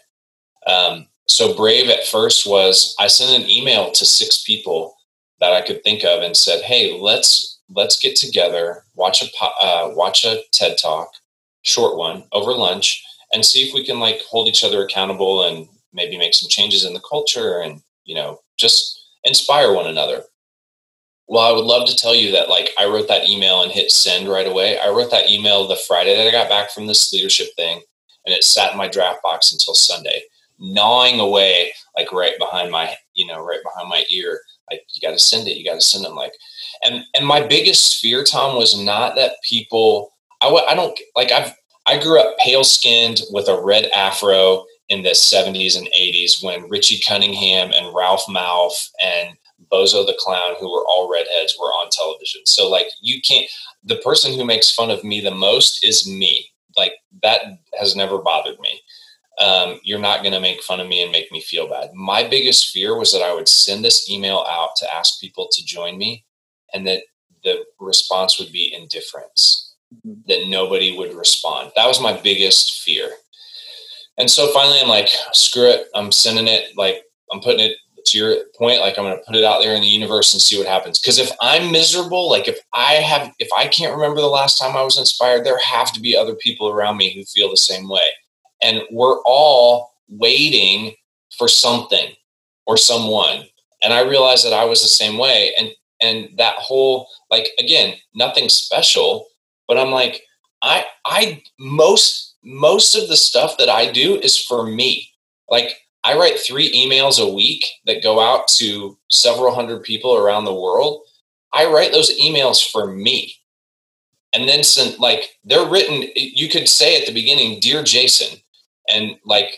Um, so Brave at first was I sent an email to six people that I could think of and said, "Hey, let's let's get together, watch a uh, watch a TED talk, short one over lunch, and see if we can like hold each other accountable and maybe make some changes in the culture and you know just inspire one another." Well, I would love to tell you that like I wrote that email and hit send right away. I wrote that email the Friday that I got back from this leadership thing, and it sat in my draft box until Sunday, gnawing away like right behind my you know right behind my ear. Like you got to send it, you got to send them. Like, and and my biggest fear, Tom, was not that people. I I don't like I've I grew up pale skinned with a red afro in the 70s and 80s when Richie Cunningham and Ralph Malph and Bozo the Clown, who were all redheads, were on television. So, like, you can't, the person who makes fun of me the most is me. Like, that has never bothered me. Um, you're not going to make fun of me and make me feel bad. My biggest fear was that I would send this email out to ask people to join me and that the response would be indifference, mm-hmm. that nobody would respond. That was my biggest fear. And so finally, I'm like, screw it. I'm sending it. Like, I'm putting it to your point, like I'm going to put it out there in the universe and see what happens. Because if I'm miserable, like if I have, if I can't remember the last time I was inspired, there have to be other people around me who feel the same way. And we're all waiting for something or someone. And I realized that I was the same way. And, and that whole, like, again, nothing special, but I'm like, I, I, most, most of the stuff that I do is for me. Like I write three emails a week that go out to several hundred people around the world. I write those emails for me. And then send like they're written, you could say at the beginning, Dear Jason, and like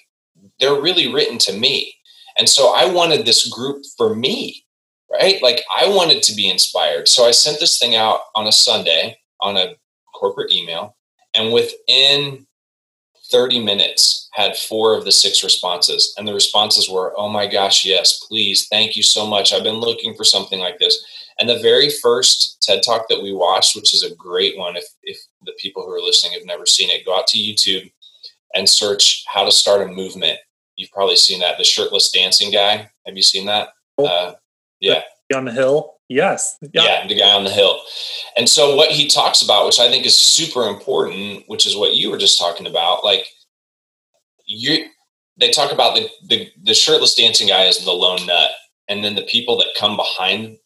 they're really written to me. And so I wanted this group for me, right? Like I wanted to be inspired. So I sent this thing out on a Sunday on a corporate email. And within 30 minutes had four of the six responses and the responses were oh my gosh yes please thank you so much i've been looking for something like this and the very first ted talk that we watched which is a great one if, if the people who are listening have never seen it go out to youtube and search how to start a movement you've probably seen that the shirtless dancing guy have you seen that oh. uh, yeah on the hill Yes. Yeah. yeah, the guy on the hill. And so what he talks about, which I think is super important, which is what you were just talking about, like you they talk about the the, the shirtless dancing guy as the lone nut. And then the people that come behind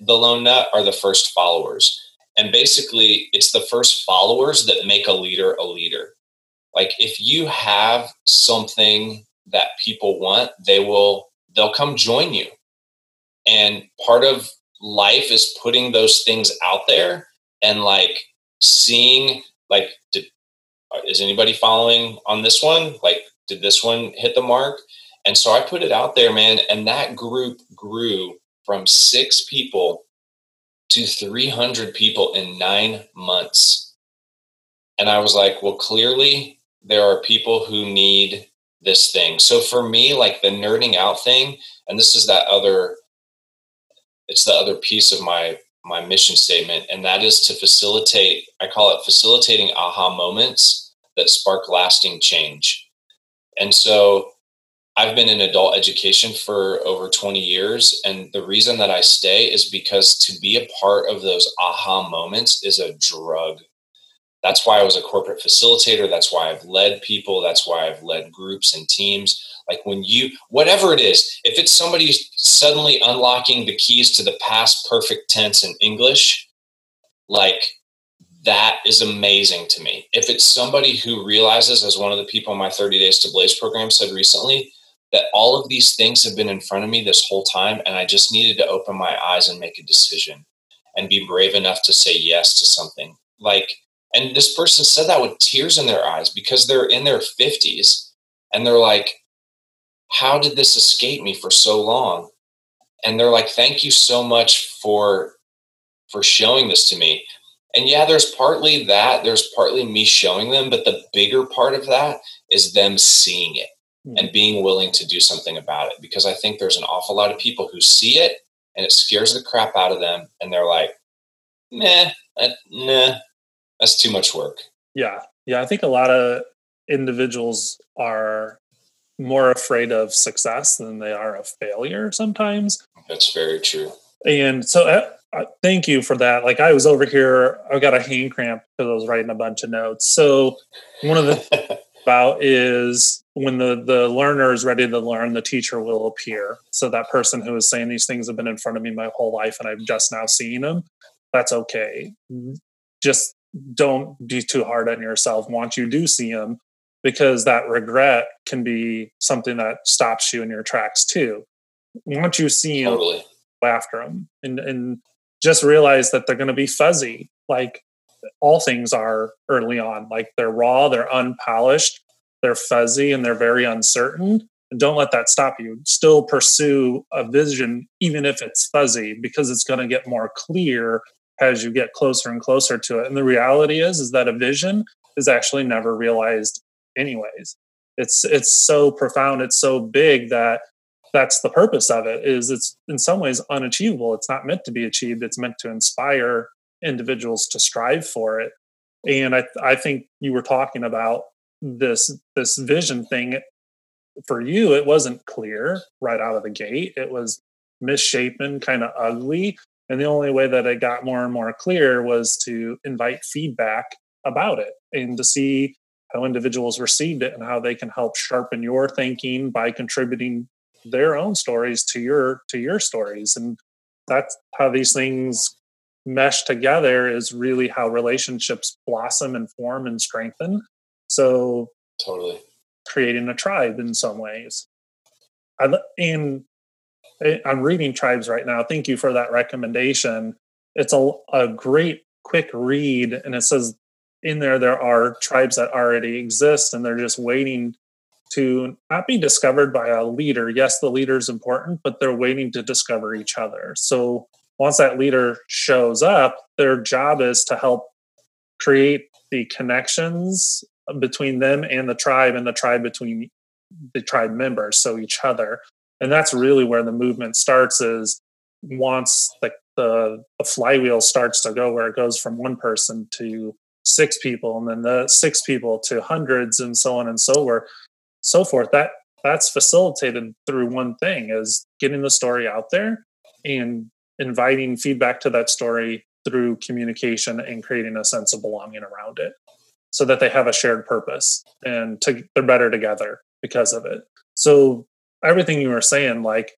the lone nut are the first followers. And basically it's the first followers that make a leader a leader. Like if you have something that people want, they will they'll come join you. And part of life is putting those things out there and like seeing like did, uh, is anybody following on this one? Like did this one hit the mark? And so i put it out there man and that group grew from six people to 300 people in nine months. And i was like well clearly there are people who need this thing. So for me like the nerding out thing and this is that other it's the other piece of my my mission statement and that is to facilitate i call it facilitating aha moments that spark lasting change. And so i've been in adult education for over 20 years and the reason that i stay is because to be a part of those aha moments is a drug that's why i was a corporate facilitator that's why i've led people that's why i've led groups and teams like when you, whatever it is, if it's somebody suddenly unlocking the keys to the past perfect tense in English, like that is amazing to me. If it's somebody who realizes, as one of the people in my 30 Days to Blaze program said recently, that all of these things have been in front of me this whole time, and I just needed to open my eyes and make a decision and be brave enough to say yes to something. Like, and this person said that with tears in their eyes because they're in their 50s and they're like, how did this escape me for so long? And they're like thank you so much for for showing this to me. And yeah there's partly that there's partly me showing them but the bigger part of that is them seeing it mm-hmm. and being willing to do something about it because i think there's an awful lot of people who see it and it scares the crap out of them and they're like nah, that, nah that's too much work yeah Yeah, I think a lot of individuals are more afraid of success than they are of failure sometimes. That's very true. And so, uh, uh, thank you for that. Like, I was over here, I got a hand cramp because I was writing a bunch of notes. So, one of the about is when the the learner is ready to learn, the teacher will appear. So that person who is saying these things have been in front of me my whole life, and I've just now seen them. That's okay. Just don't be too hard on yourself once you do see them because that regret can be something that stops you in your tracks too. Once you see them, totally. after them and, and just realize that they're going to be fuzzy, like all things are early on. Like they're raw, they're unpolished, they're fuzzy, and they're very uncertain. And don't let that stop you. Still pursue a vision, even if it's fuzzy, because it's going to get more clear as you get closer and closer to it. And the reality is, is that a vision is actually never realized anyways. It's it's so profound, it's so big that that's the purpose of it is it's in some ways unachievable. It's not meant to be achieved. It's meant to inspire individuals to strive for it. And I I think you were talking about this this vision thing for you it wasn't clear right out of the gate it was misshapen kind of ugly and the only way that it got more and more clear was to invite feedback about it and to see how individuals received it and how they can help sharpen your thinking by contributing their own stories to your to your stories. And that's how these things mesh together is really how relationships blossom and form and strengthen. So totally. creating a tribe in some ways. I, and Eh, i'm reading tribes right now. Thank you for that recommendation. It's a, a great quick read and it says in there there are tribes that already exist and they're just waiting to not be discovered by a leader. Yes the leader is important but they're waiting to discover each other. So once that leader shows up their job is to help create the connections between them and the tribe and the tribe between the tribe members so each other and that's really where the movement starts is once the, the, the flywheel starts to go where it goes from one person to six people and then the six people to hundreds and so on and so forth so forth that that's facilitated through one thing is getting the story out there and inviting feedback to that story through communication and creating a sense of belonging around it so that they have a shared purpose and to, they're better together because of it. So everything you were saying like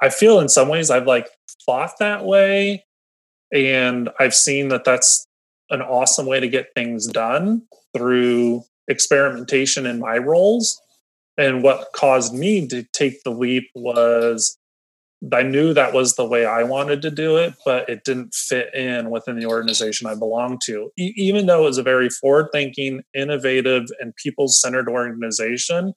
i feel in some ways i've like thought that way and i've seen that that's an awesome way to get things done through experimentation in my roles. And what caused me to take the leap was I knew that was the way I wanted to do it, but it didn't fit in within the organization I belonged to. E- even though it was a very forward thinking, innovative, and people centered organization,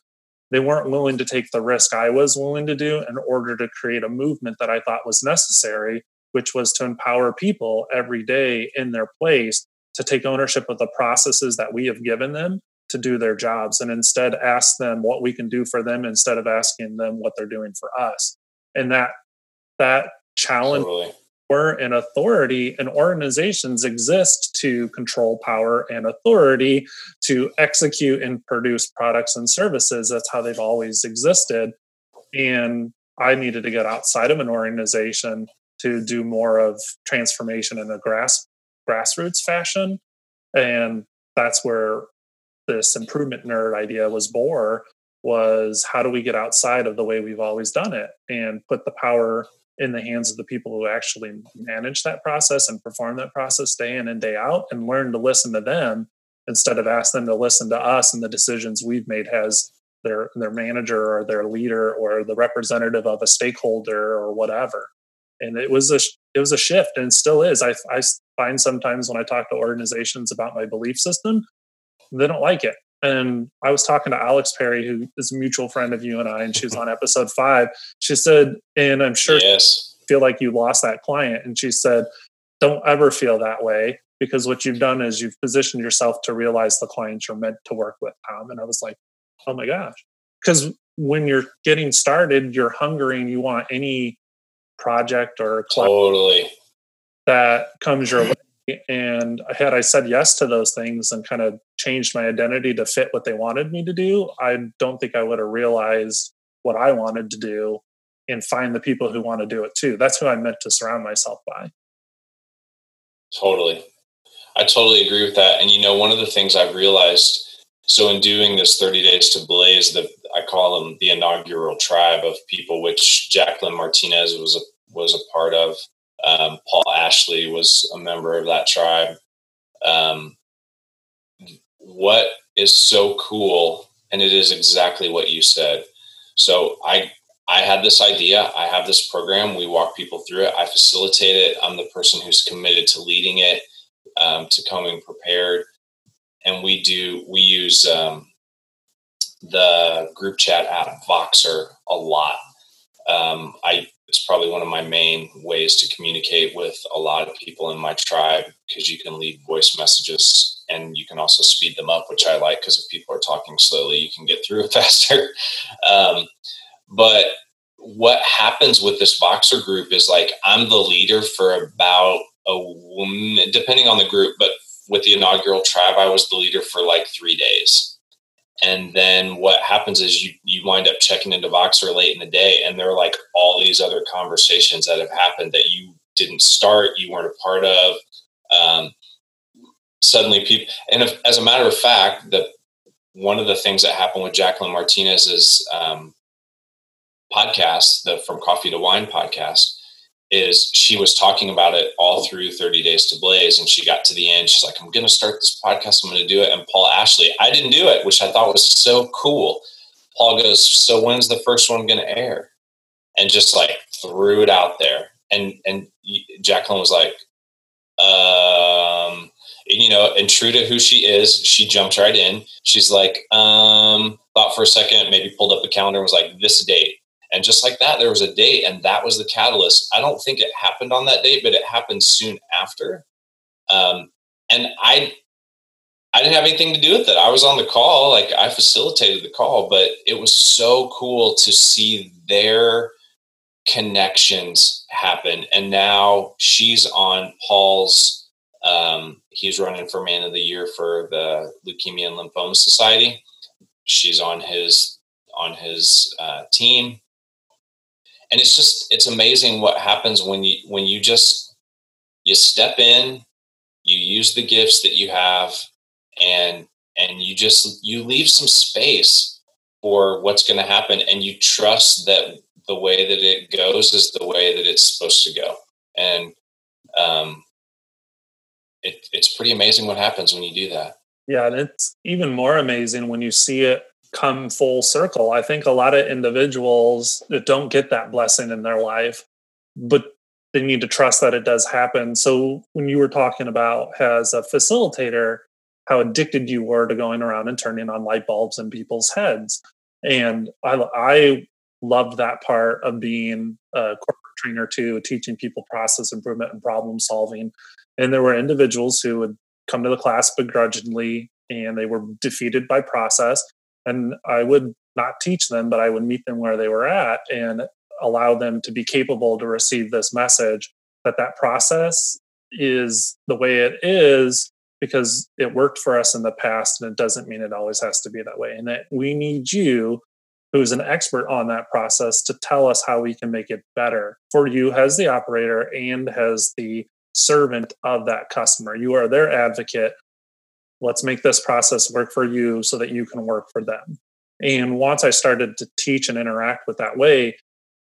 they weren't willing to take the risk I was willing to do in order to create a movement that I thought was necessary which was to empower people every day in their place to take ownership of the processes that we have given them to do their jobs and instead ask them what we can do for them instead of asking them what they're doing for us and that that challenge totally. And authority and organizations exist to control power and authority to execute and produce products and services. That's how they've always existed. And i needed to get outside of an organization to do more of transformation in a grass grassroots fashion. And that's where this improvement nerd idea was born was how do we get outside of the way we've always done it and put the power in the hands of the people who actually manage that process and perform that process day in and day out and learn to listen to them instead of ask them to listen to us and the decisions we've made as their their manager or their leader or the representative of a stakeholder or whatever. And it was a it was a shift and still is. I, I find sometimes when i talk to organizations about my belief system they don't like it and i was talking to alex perry who is a mutual friend of you and i and she was on episode five. She said and i'm sure yes. feel like you lost that client. And she said don't ever feel that way because what you've done is you've positioned yourself to realize the clients you're meant to work with tom. And i was like oh my gosh. Because when you're getting started you're hungry and you want any project or totally. that comes your way And had I said yes to those things and kind of changed my identity to fit what they wanted me to do, I don't think I would have realized what I wanted to do and find the people who want to do it too. That's who I meant to surround myself by. Totally. I totally agree with that. And you know, one of the things I've realized so in doing this 30 days to blaze, the I call them the inaugural tribe of people, which Jacqueline Martinez was a was a part of. Um, Paul Ashley was a member of that tribe. Um, what is so cool, and it is exactly what you said. So I I had this idea. I have this program. We walk people through it. I facilitate it. I'm the person who's committed to leading it, um, to coming prepared. And we do, we use um, the group chat app Voxer a lot. Um, I, it's probably one of my main ways to communicate with a lot of people in my tribe because you can leave voice messages and you can also speed them up, which I like because if people are talking slowly, you can get through it faster. Um, but what happens with this Voxer group is like I'm the leader for about a depending on the group, but with the inaugural tribe, I was the leader for like three days. And then what happens is you you wind up checking into Voxer late in the day, and there are like all these other conversations that have happened that you didn't start, you weren't a part of. Um, suddenly, people, and if, as a matter of fact, that one of the things that happened with Jacqueline Martinez's um, podcast, the From Coffee to Wine podcast, is she was talking about it all through 30 Days to Blaze. And she got to the end. She's like, I'm going to start this podcast. I'm going to do it. And Paul Ashley, I didn't do it, which I thought was so cool. Paul goes, So when's the first one going to air? And just like threw it out there. And, and Jacqueline was like, um, you know, and true to who she is, she jumped right in. She's like, um, thought for a second, maybe pulled up the calendar and was like, this date. And just like that, there was a date, and that was the catalyst. I don't think it happened on that date, but it happened soon after. Um, and I, I didn't have anything to do with it. I was on the call, like I facilitated the call, but it was so cool to see their connections happen. And now she's on Paul's. Um, he's running for Man of the Year for the Leukemia and Lymphoma Society. She's on his on his uh, team and it's just it's amazing what happens when you when you just you step in you use the gifts that you have and and you just you leave some space for what's going to happen and you trust that the way that it goes is the way that it's supposed to go. And um it, it's pretty amazing what happens when you do that. Yeah and it's even more amazing when you see it come full circle. I think a lot of individuals that don't get that blessing in their life, but they need to trust that it does happen. So when you were talking about as a facilitator, how addicted you were to going around and turning on light bulbs in people's heads. And I, I loved that part of being a corporate trainer too, teaching people process improvement and problem solving. And there were individuals who would come to the class begrudgingly and they were defeated by process and I would not teach them, but I would meet them where they were at and allow them to be capable to receive this message that that process is the way it is because it worked for us in the past and it doesn't mean it always has to be that way. And that we need you who's an expert on that process to tell us how we can make it better for you as the operator and as the servant of that customer. You are their advocate let's make this process work for you so that you can work for them. And once i started to teach and interact with that way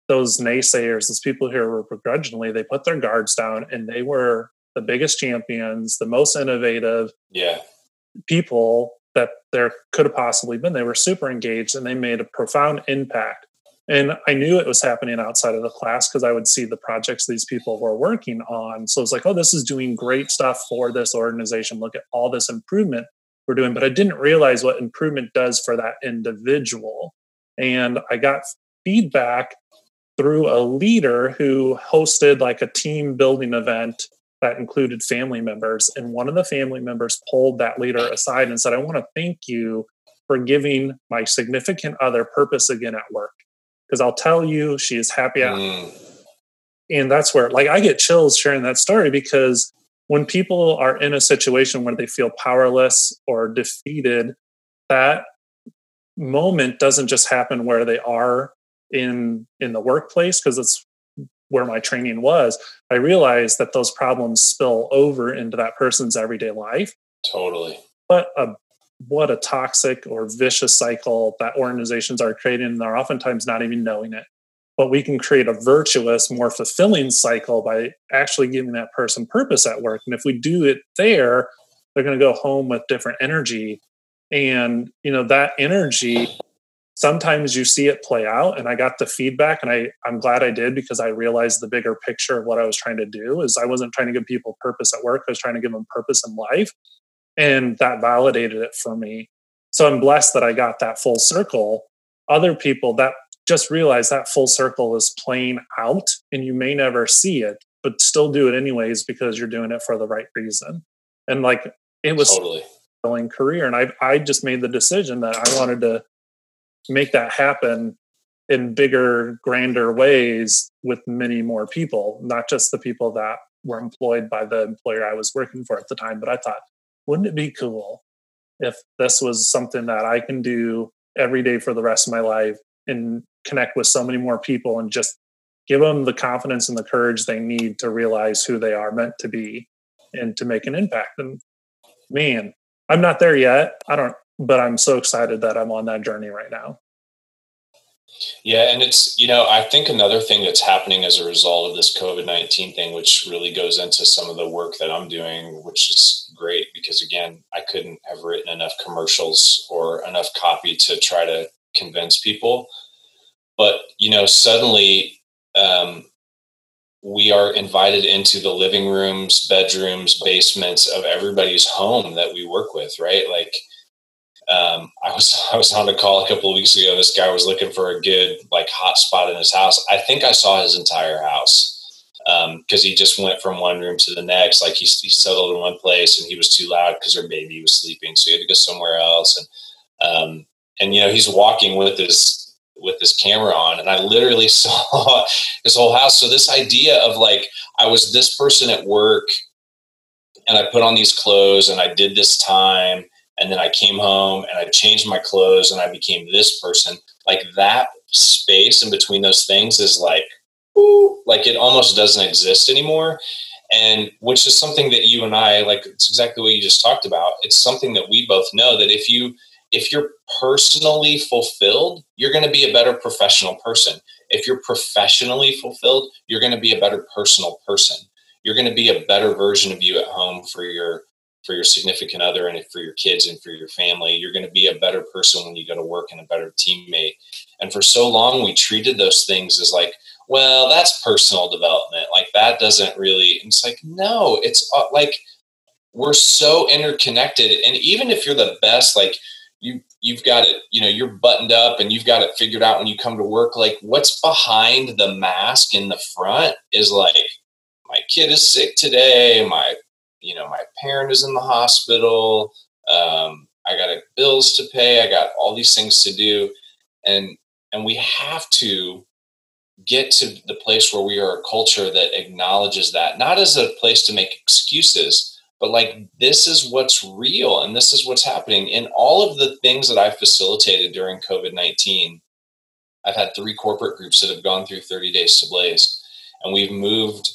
those naysayers those people who were begrudgingly they put their guards down and they were the biggest champions the most innovative yeah. people that there could have possibly been. They were super engaged and they made a profound impact and I knew it was happening outside of the class because I would see the projects these people were working on. So it's like, oh, this is doing great stuff for this organization. Look at all this improvement we're doing. But I didn't realize what improvement does for that individual. And I got feedback through a leader who hosted like a team building event that included family members. And one of the family members pulled that leader aside and said, I want to thank you for giving my significant other purpose again at work because I'll tell you she is happy. Mm. And that's where like I get chills sharing that story because when people are in a situation where they feel powerless or defeated, that moment doesn't just happen where they are in in the workplace because it's where my training was i realized that those problems spill over into that person's everyday life totally but a, what a toxic or vicious cycle that organizations are creating and they're oftentimes not even knowing it. But we can create a virtuous more fulfilling cycle by actually giving that person purpose at work. And if we do it there they're going to go home with different energy. And you know that energy sometimes you see it play out and i got the feedback and i i'm glad i did because i realized the bigger picture of what i was trying to do is i wasn't trying to give people purpose at work. I was trying to give them purpose in life and that validated it for me. So i'm blessed that i got that full circle. Other people that just realize that full circle is playing out and you may never see it but still do it anyways because you're doing it for the right reason. And like it was totally. going career and i i just made the decision that i wanted to make that happen in bigger, grander ways with many more people, not just the people that were employed by the employer I was working for at the time. But I thought, wouldn't it be cool if this was something that I can do every day for the rest of my life and connect with so many more people and just give them the confidence and the courage they need to realize who they are meant to be and to make an impact. And man, I'm not there yet. I don't but I'm so excited that I'm on that journey right now. Yeah, and it's you know I think another thing that's happening as a result of this COVID nineteen thing, which really goes into some of the work that I'm doing, which is great because again I couldn't have written enough commercials or enough copy to try to convince people, but you know suddenly um, we are invited into the living rooms, bedrooms, basements of everybody's home that we work with, right? Like um, I was I was on a call a couple of weeks ago. This guy was looking for a good like hot spot in his house. I think I saw his entire house because um, he just went from one room to the next. Like he, he settled in one place and he was too loud because her baby was sleeping, so he had to go somewhere else. And um, and you know he's walking with his with this camera on, and I literally saw his whole house. So this idea of like I was this person at work, and I put on these clothes, and I did this time and then I came home and I changed my clothes and I became this person. Like that space in between those things is like, like it almost doesn't exist anymore. And which is something that you and I like. It's exactly what you just talked about. It's something that we both know that if you if you're personally fulfilled, you're going to be a better professional person. If you're professionally fulfilled, you're going to be a better personal person. You're going to be a better version of you at home for your for your significant other and for your kids and for your family. You're going to be a better person when you go to work and a better teammate. And for so long, we treated those things as like, well, that's personal development. Like that doesn't really, it's like, no, it's uh, like we're so interconnected. And even if you're the best, like you, you've got it, you know, you're buttoned up and you've got it figured out when you come to work, like what's behind the mask in the front is like, my kid is sick today. My you know, my parent is in the hospital. Um, I got bills to pay. I got all these things to do, and and we have to get to the place where we are a culture that acknowledges that, not as a place to make excuses, but like this is what's real and this is what's happening. In all of the things that I've facilitated during COVID nineteen, I've had three corporate groups that have gone through 30 days to blaze, and we've moved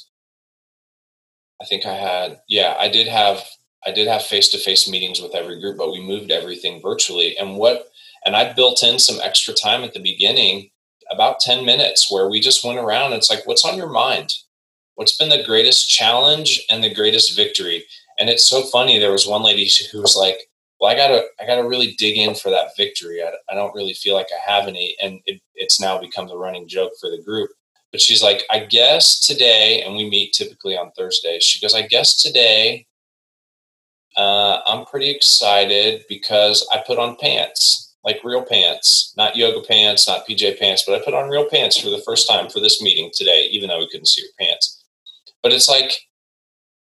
I think I had, yeah, I did have, I did have face to face meetings with every group, but we moved everything virtually. And what, and I built in some extra time at the beginning, about 10 minutes, where we just went around. it's like, what's on your mind? What's been the greatest challenge and the greatest victory? And it's so funny. There was one lady who was like, well, I gotta, I gotta really dig in for that victory. I, I don't really feel like I have any. And it, it's now become the running joke for the group but she's like, I guess today, and we meet typically on Thursdays. She goes, I guess today uh, I'm pretty excited because I put on pants, like real pants, not yoga pants, not PJ pants, but I put on real pants for the first time for this meeting today, even though we couldn't see your pants. But it's like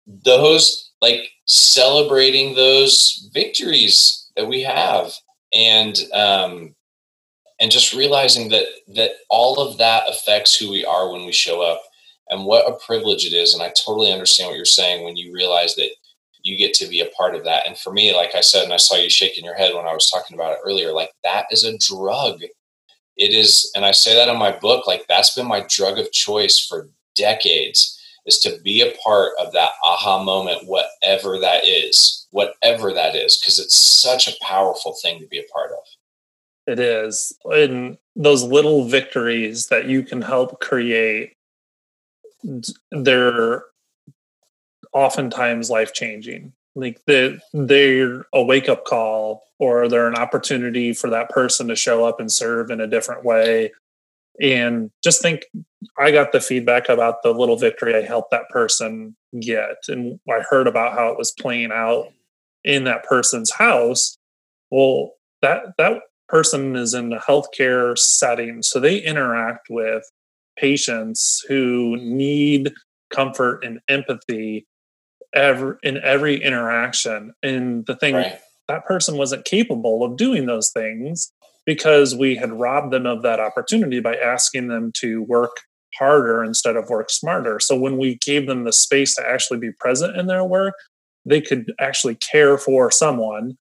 those, like celebrating those victories that we have. And um, and just realizing that that all of that affects who we are when we show up and what a privilege it is. And I totally understand what you're saying when you realize that you get to be a part of that. And for me, like I said, and I saw you shaking your head when I was talking about it earlier, like that is a drug. It is, and I say that in my book, like that's been my drug of choice for decades is to be a part of that aha moment, whatever that is, whatever that is, because it's such a powerful thing to be a part of. It is. And those little victories that you can help create, they're oftentimes life changing. Like the, they're a wake up call or they're an opportunity for that person to show up and serve in a different way and just think i got the feedback about the little victory i helped that person get and i heard about how it was playing out in that person's house well that that person is in a healthcare setting so they interact with patients who need comfort and empathy every in every interaction and the thing right. that person wasn't capable of doing those things because we had robbed them of that opportunity by asking them to work harder instead of work smarter. So when we gave them the space to actually be present in their work, they could actually care for someone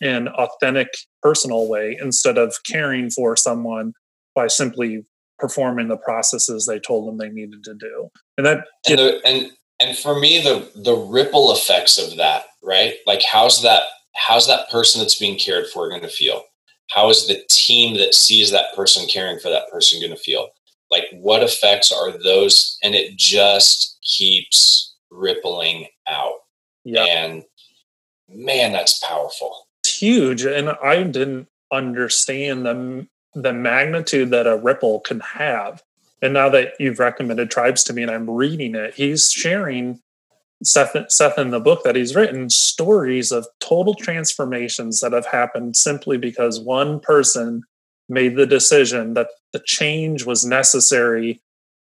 in authentic personal way instead of caring for someone by simply performing the processes they told them they needed to do. And that and the, and, and for me the the ripple effects of that, right? Like how's that how's that person that's being cared for going to feel? how is the team that sees that person caring for that person going to feel like what effects are those and it just keeps rippling out yeah. and man that's powerful it's huge and i didn't understand the the magnitude that a ripple can have and now that you've recommended tribes to me and i'm reading it he's sharing Seth, Seth in the book that he's written stories of total transformations that have happened simply because one person made the decision that the change was necessary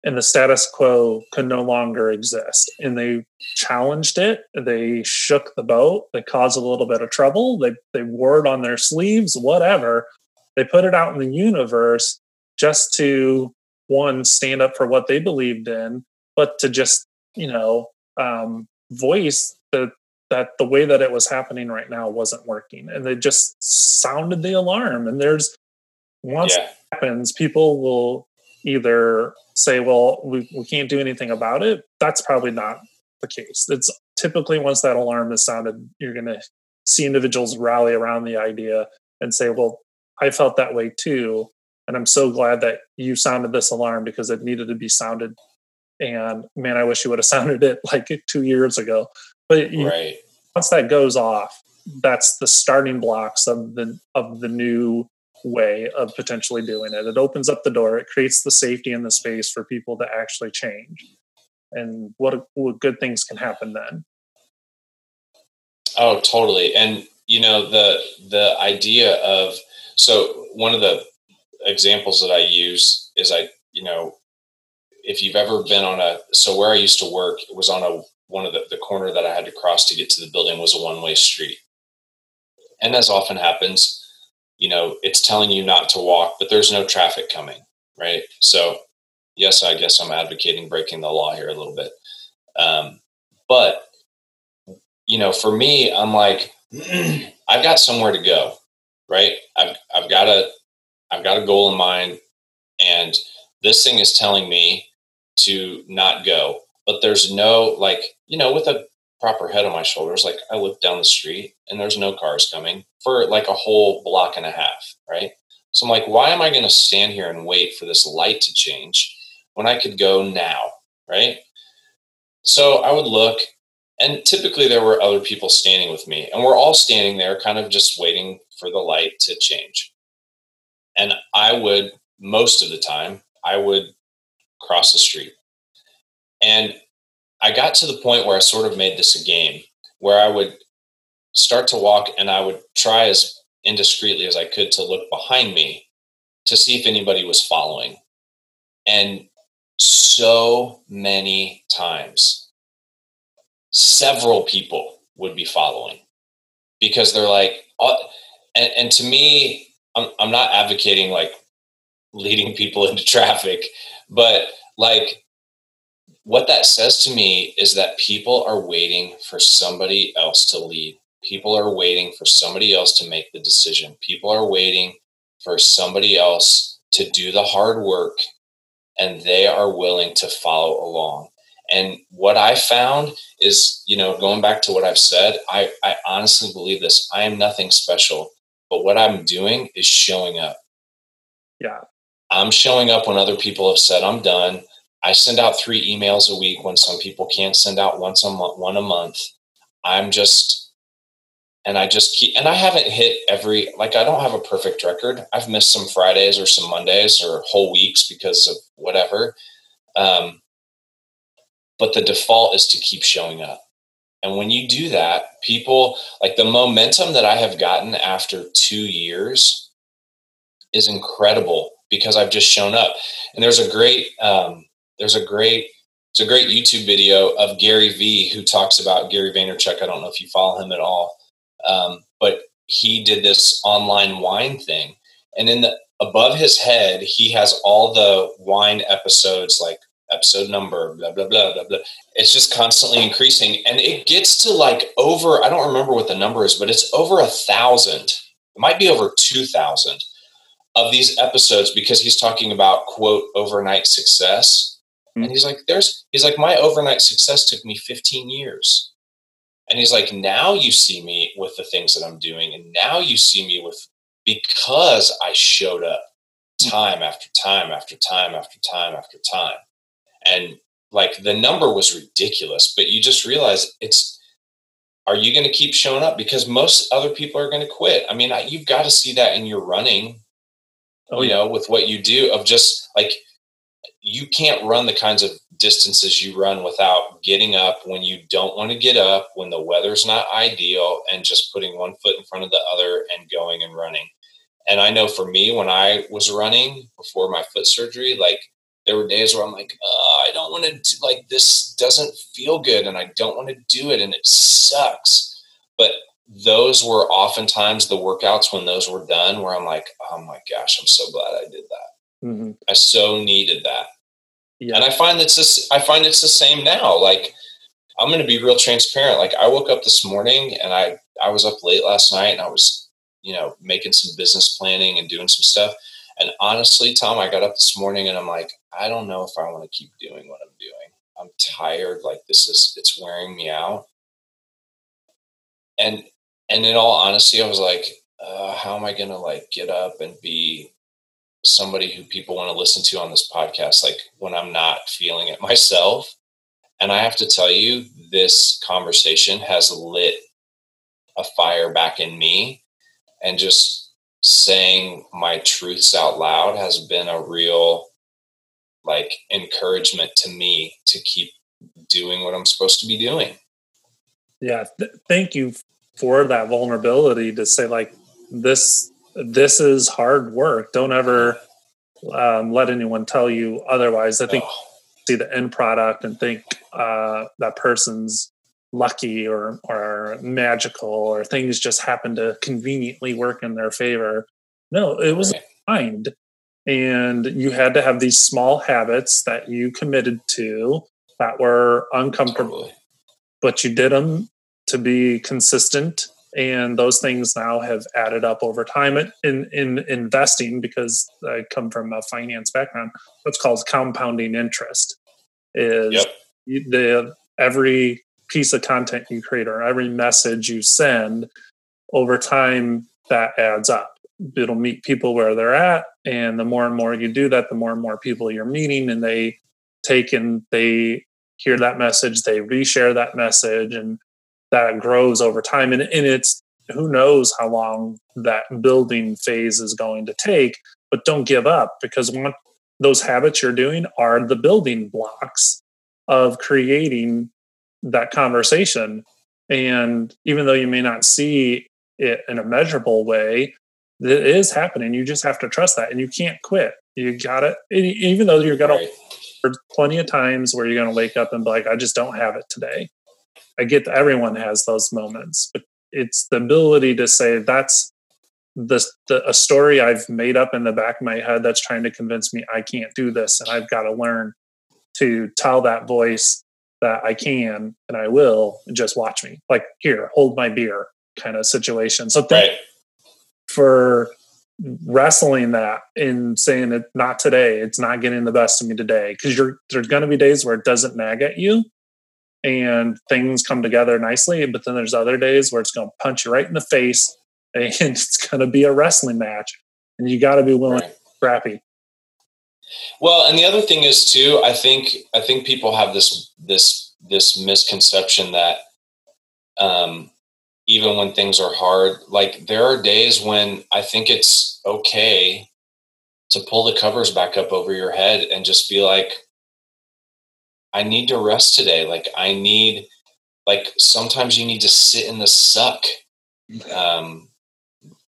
and the status quo could no longer exist. And they challenged it. They shook the boat. They caused a little bit of trouble. They they wore it on their sleeves, whatever. They put it out in the universe just to one stand up for what they believed in, but to just you know um, voice that that the way that it was happening right now wasn't working. And they just sounded the alarm. And there's once yeah. happens people will either say well we, we can't do anything about it. That's probably not the case. It's typically once that alarm is sounded you're going to see individuals rally around the idea and say well i felt that way too and i'm so glad that you sounded this alarm because it needed to be sounded and man, I wish you would have sounded it like two years ago. But you, right. once that goes off, that's the starting blocks of the of the new way of potentially doing it. It opens up the door. It creates the safety and the space for people to actually change. And what, what good things can happen then? Oh, totally. And you know the the idea of so one of the examples that I use is I you know if you've ever been on a so where I used to work it was on a one of the, the corner that I had to cross to get to the building was a one way street. And as often happens, you know, it's telling you not to walk, but there's no traffic coming, right? So, yes, I guess I'm advocating breaking the law here a little bit. Um, but, you know, for me, I'm like, I've got somewhere to go, right? I've, I've got a, I've got a goal in mind and this thing is telling me to not go. But there's no like, you know, with a proper head on my shoulders, like I look down the street and there's no cars coming for like a whole block and a half, right? So I'm like, why am I going to stand here and wait for this light to change when I could go now, right? So I would look, and typically there were other people standing with me, and we're all standing there, kind of just waiting for the light to change. And I would, most of the time, I would cross the street. And I got to the point where I sort of made this a game where I would start to walk and I would try as indiscreetly as I could to look behind me to see if anybody was following. And so many times, several people would be following because they're like, oh, and, and to me, I'm, I'm not advocating like leading people into traffic but like what that says to me is that people are waiting for somebody else to lead. People are waiting for somebody else to make the decision. People are waiting for somebody else to do the hard work and they are willing to follow along. And what I found is, you know, going back to what I've said, I, I honestly believe this. I am nothing special, but what I'm doing is showing up. Yeah. I'm showing up when other people have said I'm done. I send out three emails a week when some people can't send out once a month, one a month. I'm just, and I just keep, and I haven't hit every, like, I don't have a perfect record. I've missed some Fridays or some Mondays or whole weeks because of whatever. Um, but the default is to keep showing up. And when you do that, people like the momentum that I have gotten after two years is incredible because I've just shown up. And there's a great, um, there's a great, it's a great YouTube video of Gary Vee who talks about Gary Vaynerchuk. I don't know if you follow him at all, um, but he did this online wine thing, and in the above his head, he has all the wine episodes like episode number, blah, blah, blah, blah, blah. It's just constantly increasing. And it gets to like over, I don't remember what the number is, but it's over a thousand. It might be over 2,000 of these episodes because he's talking about, quote, overnight success. Mm-hmm. And he's like, there's, he's like, my overnight success took me 15 years. And he's like, now you see me with the things that I'm doing. And now you see me with, because I showed up time after time after time after time after time and like the number was ridiculous but you just realize it's are you going to keep showing up? Because most other people are going to quit. I mean you've got to see that in your running oh, you yeah. know with what you do of just like you can't run the kinds of distances you run without getting up when you don't want to get up when the weather's not ideal and just putting one foot in front of the other and going and running. And i know for me when i was running before my foot surgery like there were days where I'm like, uh, I don't want to like this doesn't feel good and I don't want to do it and it sucks. But those were oftentimes the workouts when those were done where I'm like, oh my gosh, I'm so glad I did that. Mm-hmm. I so needed that. Yeah. And I find that's this, I find it's the same now. Like I'm going to be real transparent. Like I woke up this morning and I, I was up late last night and I was, you know, making some business planning and doing some stuff. And honestly, Tom, I got up this morning and I'm like, I don't know if I want to keep doing what I'm doing. I'm tired. Like this is, it's wearing me out. And, and in all honesty, I was like, uh, how am I going to like get up and be somebody who people want to listen to on this podcast? Like when I'm not feeling it myself. And I have to tell you, this conversation has lit a fire back in me and just saying my truths out loud has been a real like encouragement to me to keep doing what I'm supposed to be doing. Yeah, th- thank you for that vulnerability to say like this this is hard work. Don't ever um, let anyone tell you otherwise. I think oh. see the end product and think uh, that person's lucky or or magical or things just happen to conveniently work in their favor. No, it was mind and you had to have these small habits that you committed to that were uncomfortable. Totally. but you did them to be consistent and those things now have added up over time. In in investing because i come from a finance background what's called compounding interest is yep. the every piece of content you create or every message you send over time that adds up it'll meet people where they're at. And the more and more you do that the more and more people you're meeting and they take and they hear that message they reshare that message and that grows over time. And, and it's who knows how long that building phase is going to take but don't give up because those habits you're doing are the building blocks of creating that conversation. And even though you may not see it in a measurable way it is happening. You just have to trust that, and you can't quit. You got it. Even though you're gonna, right. there's plenty of times where you're gonna wake up and be like, "I just don't have it today." I get that everyone has those moments, but it's the ability to say that's the, the a story I've made up in the back of my head that's trying to convince me I can't do this, and I've got to learn to tell that voice that I can and I will just watch me. Like here, hold my beer kind of situation. So right. For wrestling that and saying it not today, it's not getting the best of me today. Cause you're there's gonna be days where it doesn't nag at you and things come together nicely. But then there's other days where it's gonna punch you right in the face and it's gonna be a wrestling match. And you gotta be willing right. crappy. Well, and the other thing is too, I think I think people have this this this misconception that um even when things are hard, like there are days when I think it's okay to pull the covers back up over your head and just be like, I need to rest today. Like I need like sometimes you need to sit in the suck um,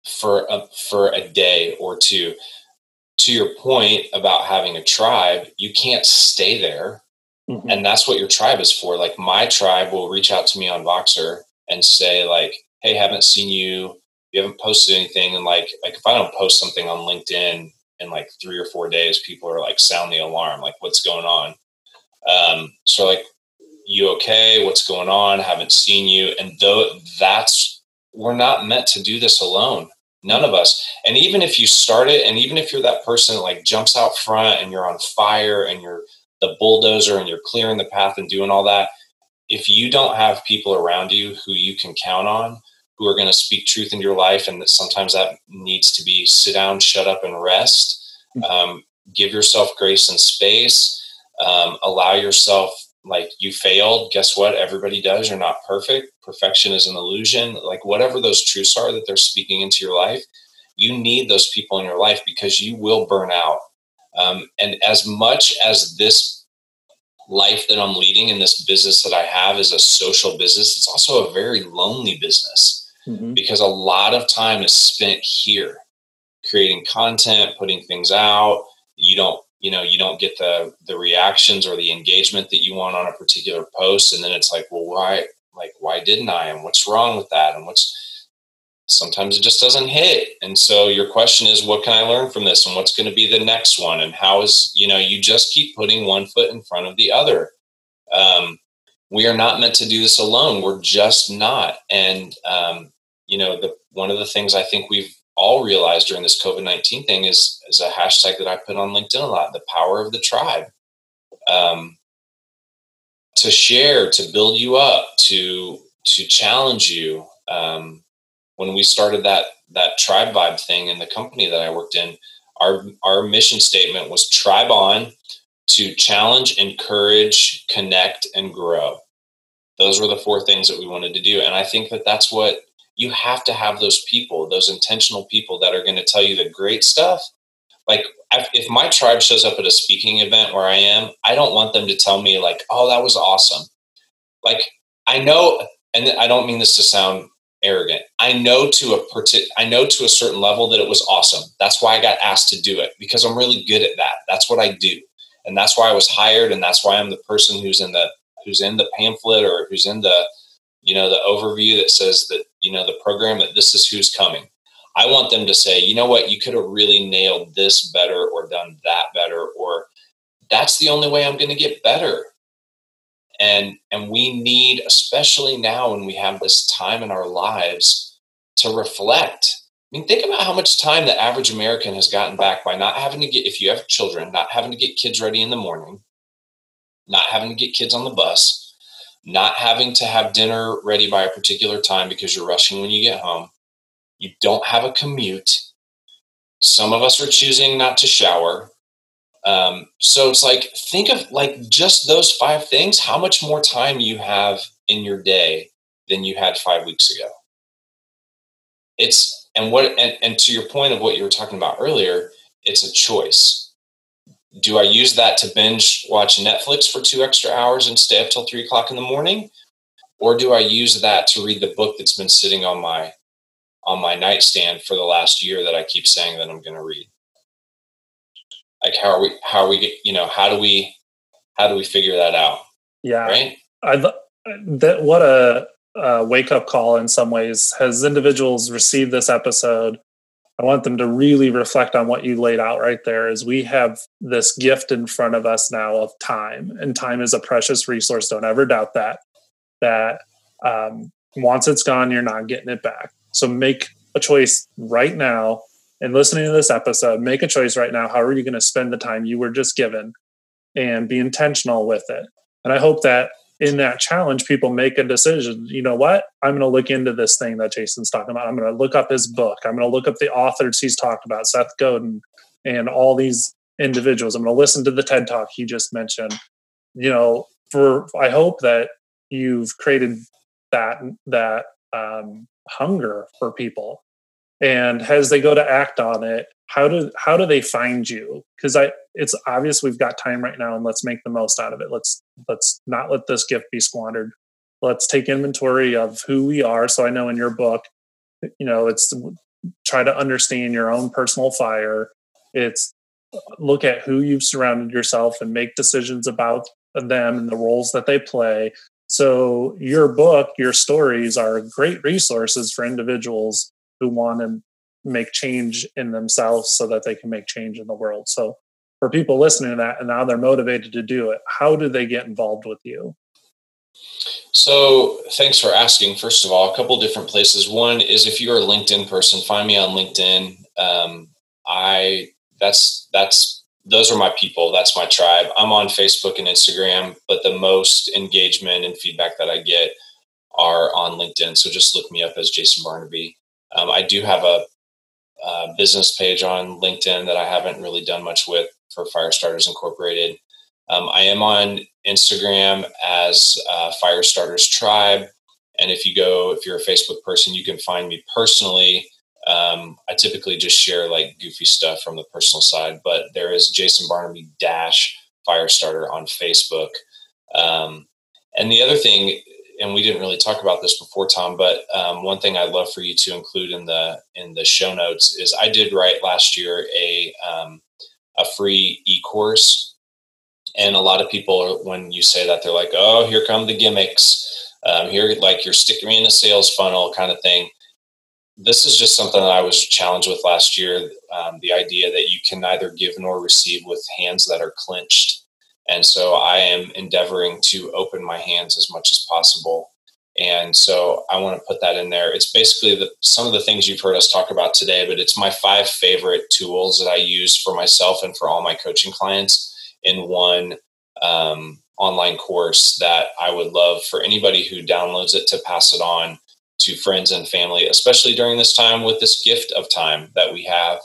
for a, for a day or two to your point about having a tribe, you can't stay there. Mm-hmm. And that's what your tribe is for. Like my tribe will reach out to me on Voxer and say, like, hey, haven't seen you. You haven't posted anything. And like, like if I don't post something on LinkedIn in like three or four days, people are like sound the alarm, like what's going on? Um, so like, you okay? What's going on? Haven't seen you. And though that's we're not meant to do this alone none of us and even if you start it and even if you're that person that like jumps out front and you're on fire and you're the bulldozer and you're clearing the path and doing all that if you don't have people around you who you can count on who are going to speak truth in your life and that sometimes that needs to be sit down shut up and rest hmm. um, give yourself grace and space um, allow yourself like you failed guess what everybody does you're not perfect perfection is an illusion like whatever those truths are that they're speaking into your life you need those people in your life because you will burn out um, and as much as this life that i'm leading and this business that i have is a social business it's also a very lonely business mm-hmm. because a lot of time is spent here creating content putting things out. You don't you know you don't get the the reactions or the engagement that you want on a particular post and then it's like well why like why didn't i? And what's wrong with that? And what's sometimes it just doesn't hit. And so your question is what can i learn from this? And what's going to be the next one? And how is you know you just keep putting one foot in front of the other. Um, we are not meant to do this alone. We're just not. And um, you know the one of the things i think we've all realized during this COVID 19 thing is, is a hashtag that I put on LinkedIn a lot the power of the tribe. Um, to share, to build you up, to to challenge you. Um, when we started that that tribe vibe thing in the company that I worked in, our our mission statement was tribe on to challenge, encourage, connect, and grow. Those were the four things that we wanted to do, and I think that that's what you have to have those people, those intentional people that are going to tell you the great stuff. Like if my tribe shows up at a speaking event where I am, I don't want them to tell me like, "Oh, that was awesome." Like I know, and I don't mean this to sound arrogant. I know to a partic- I know to a certain level that it was awesome. That's why I got asked to do it because I'm really good at that. That's what I do, and that's why I was hired, and that's why I'm the person who's in the who's in the pamphlet or who's in the you know the overview that says that you know the program that this is who's coming i want them to say you know what you could have really nailed this better or done that better or that's the only way i'm going to get better and and we need especially now when we have this time in our lives to reflect i mean think about how much time the average american has gotten back by not having to get if you have children not having to get kids ready in the morning not having to get kids on the bus not having to have dinner ready by a particular time because you're rushing when you get home. You don't have a commute. Some of us are choosing not to shower. Um, so it's like, think of like just those five things, how much more time you have in your day than you had five weeks ago. It's, and what, and, and to your point of what you were talking about earlier, it's a choice do I use that to binge watch Netflix for two extra hours and stay up till three o'clock in the morning? Or do I use that to read the book that's been sitting on my on my nightstand for the last year that I keep saying that I'm going to read? Like how are we how are we you know how do we how do we figure that out? Yeah. Right? I that what a, a wake up call in some ways has individuals received this episode I want them to really reflect on what you laid out right there is we have this gift in front of us now of time and time is a precious resource. Don't ever doubt that, that um, once it's gone, you're not getting it back. So make a choice right now and listening to this episode, make a choice right now. How are you going to spend the time you were just given and be intentional with it? And I hope that in that challenge, people make a decision. You know what? I'm going to look into this thing that Jason's talking about. I'm going to look up his book. I'm going to look up the authors he's talked about, Seth Godin, and all these individuals. I'm going to listen to the TED talk he just mentioned. You know, for I hope that you've created that that um, hunger for people, and as they go to act on it, how do how do they find you? Because i it's obvious we've got time right now and let's make the most out of it. Let's let's not let this gift be squandered. Let's take inventory of who we are. So i know in your book you know it's try to understand your own personal fire. It's look at who you've surrounded yourself and make decisions about them and the roles that they play. So your book your stories are great resources for individuals who want to make change in themselves so that they can make change in the world. So for people listening to that and now they're motivated to do it, how do they get involved with you? So thanks for asking. First of all, a couple different places. One is if you're a LinkedIn person, find me on LinkedIn. Um, I that's that's those are my people. That's my tribe. I'm on Facebook and Instagram, but the most engagement and feedback that I get are on LinkedIn. So just look me up as Jason Barnaby. Um, I do have a uh, business page on LinkedIn that I haven't really done much with for Firestarters Incorporated. Um, I am on Instagram as uh, Firestarters Tribe. And if you go, if you're a Facebook person, you can find me personally. Um, I typically just share like goofy stuff from the personal side, but there is Jason Barnaby Dash Firestarter on Facebook. Um, and the other thing and we didn't really talk about this before, Tom, but um, one thing I'd love for you to include in the in the show notes is I did write last year a um, a free e course, and a lot of people when you say that they're like, "Oh, here come the gimmicks." Um, here, like you're sticking me in a sales funnel kind of thing. This is just something that I was challenged with last year. Um, the idea that you can neither give nor receive with hands that are clenched and so I am endeavoring to open my hands as much as possible. And so I want to put that in there. It's basically the, some of the things you've heard us talk about today, but it's my five favorite tools that I use for myself and for all my coaching clients in one um, online course that I would love for anybody who downloads it to pass it on to friends and family, especially during this time with this gift of time that we have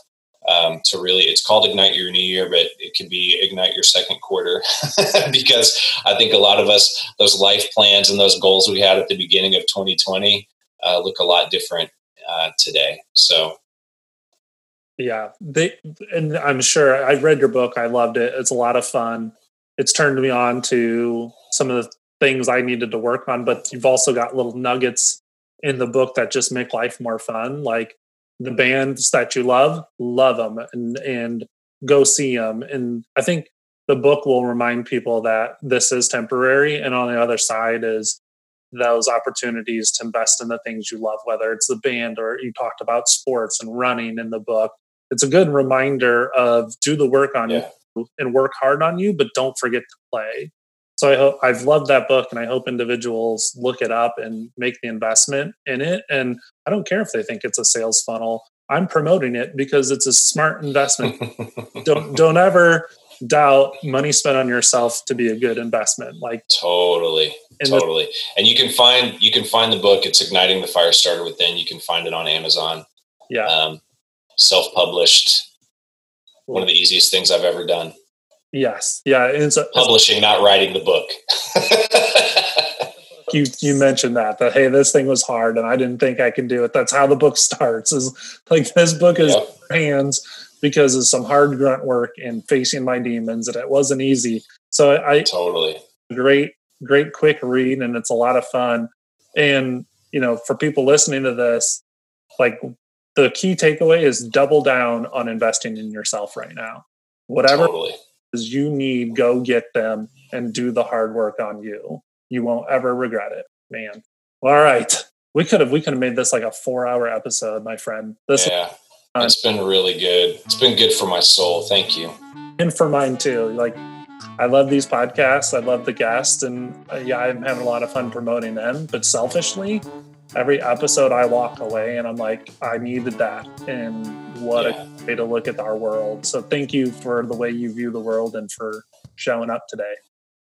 um, to really it's called ignite your new year but it can be ignite your second quarter because i think a lot of us those life plans and those goals we had at the beginning of 2020 uh, look a lot different uh, today. So. Yeah they and i'm sure i read your book i loved it it's a lot of fun. It's turned me on to some of the things i needed to work on but you've also got little nuggets in the book that just make life more fun like the bands that you love, love them and, and go see them. And I think the book will remind people that this is temporary. And on the other side is those opportunities to invest in the things you love, whether it's the band or you talked about sports and running in the book. It's a good reminder of do the work on yeah. you and work hard on you, but don't forget to play. So I hope I've loved that book and I hope individuals look it up and make the investment in it. And I don't care if they think it's a sales funnel. I'm promoting it because it's a smart investment. don't don't ever doubt money spent on yourself to be a good investment. Like totally, totally. The, and you can find you can find the book. It's igniting the fire starter within. You can find it on Amazon. Yeah, um, self published. One of the easiest things I've ever done. Yes. Yeah. It's a, publishing, not writing the book. you you mentioned that that hey, this thing was hard and I didn't think I could do it. That's how the book starts. Is like this book is yep. hands because of some hard grunt work and facing my demons, and it wasn't easy. So I totally great, great, quick read, and it's a lot of fun. And you know, for people listening to this, like the key takeaway is double down on investing in yourself right now. Whatever totally you need, go get them and do the hard work on you. You won't ever regret it, man. All right. We could have we could have made this like a four hour episode, my friend. This yeah. it's been really good. It's been good for my soul. Thank you. And for mine too. Like, I love these podcasts. I love the guests, and uh, yeah, I'm having a lot of fun promoting them. But selfishly, every episode I walk away and I'm like, I needed that, and what yeah. a way to look at our world. So thank you for the way you view the world and for showing up today.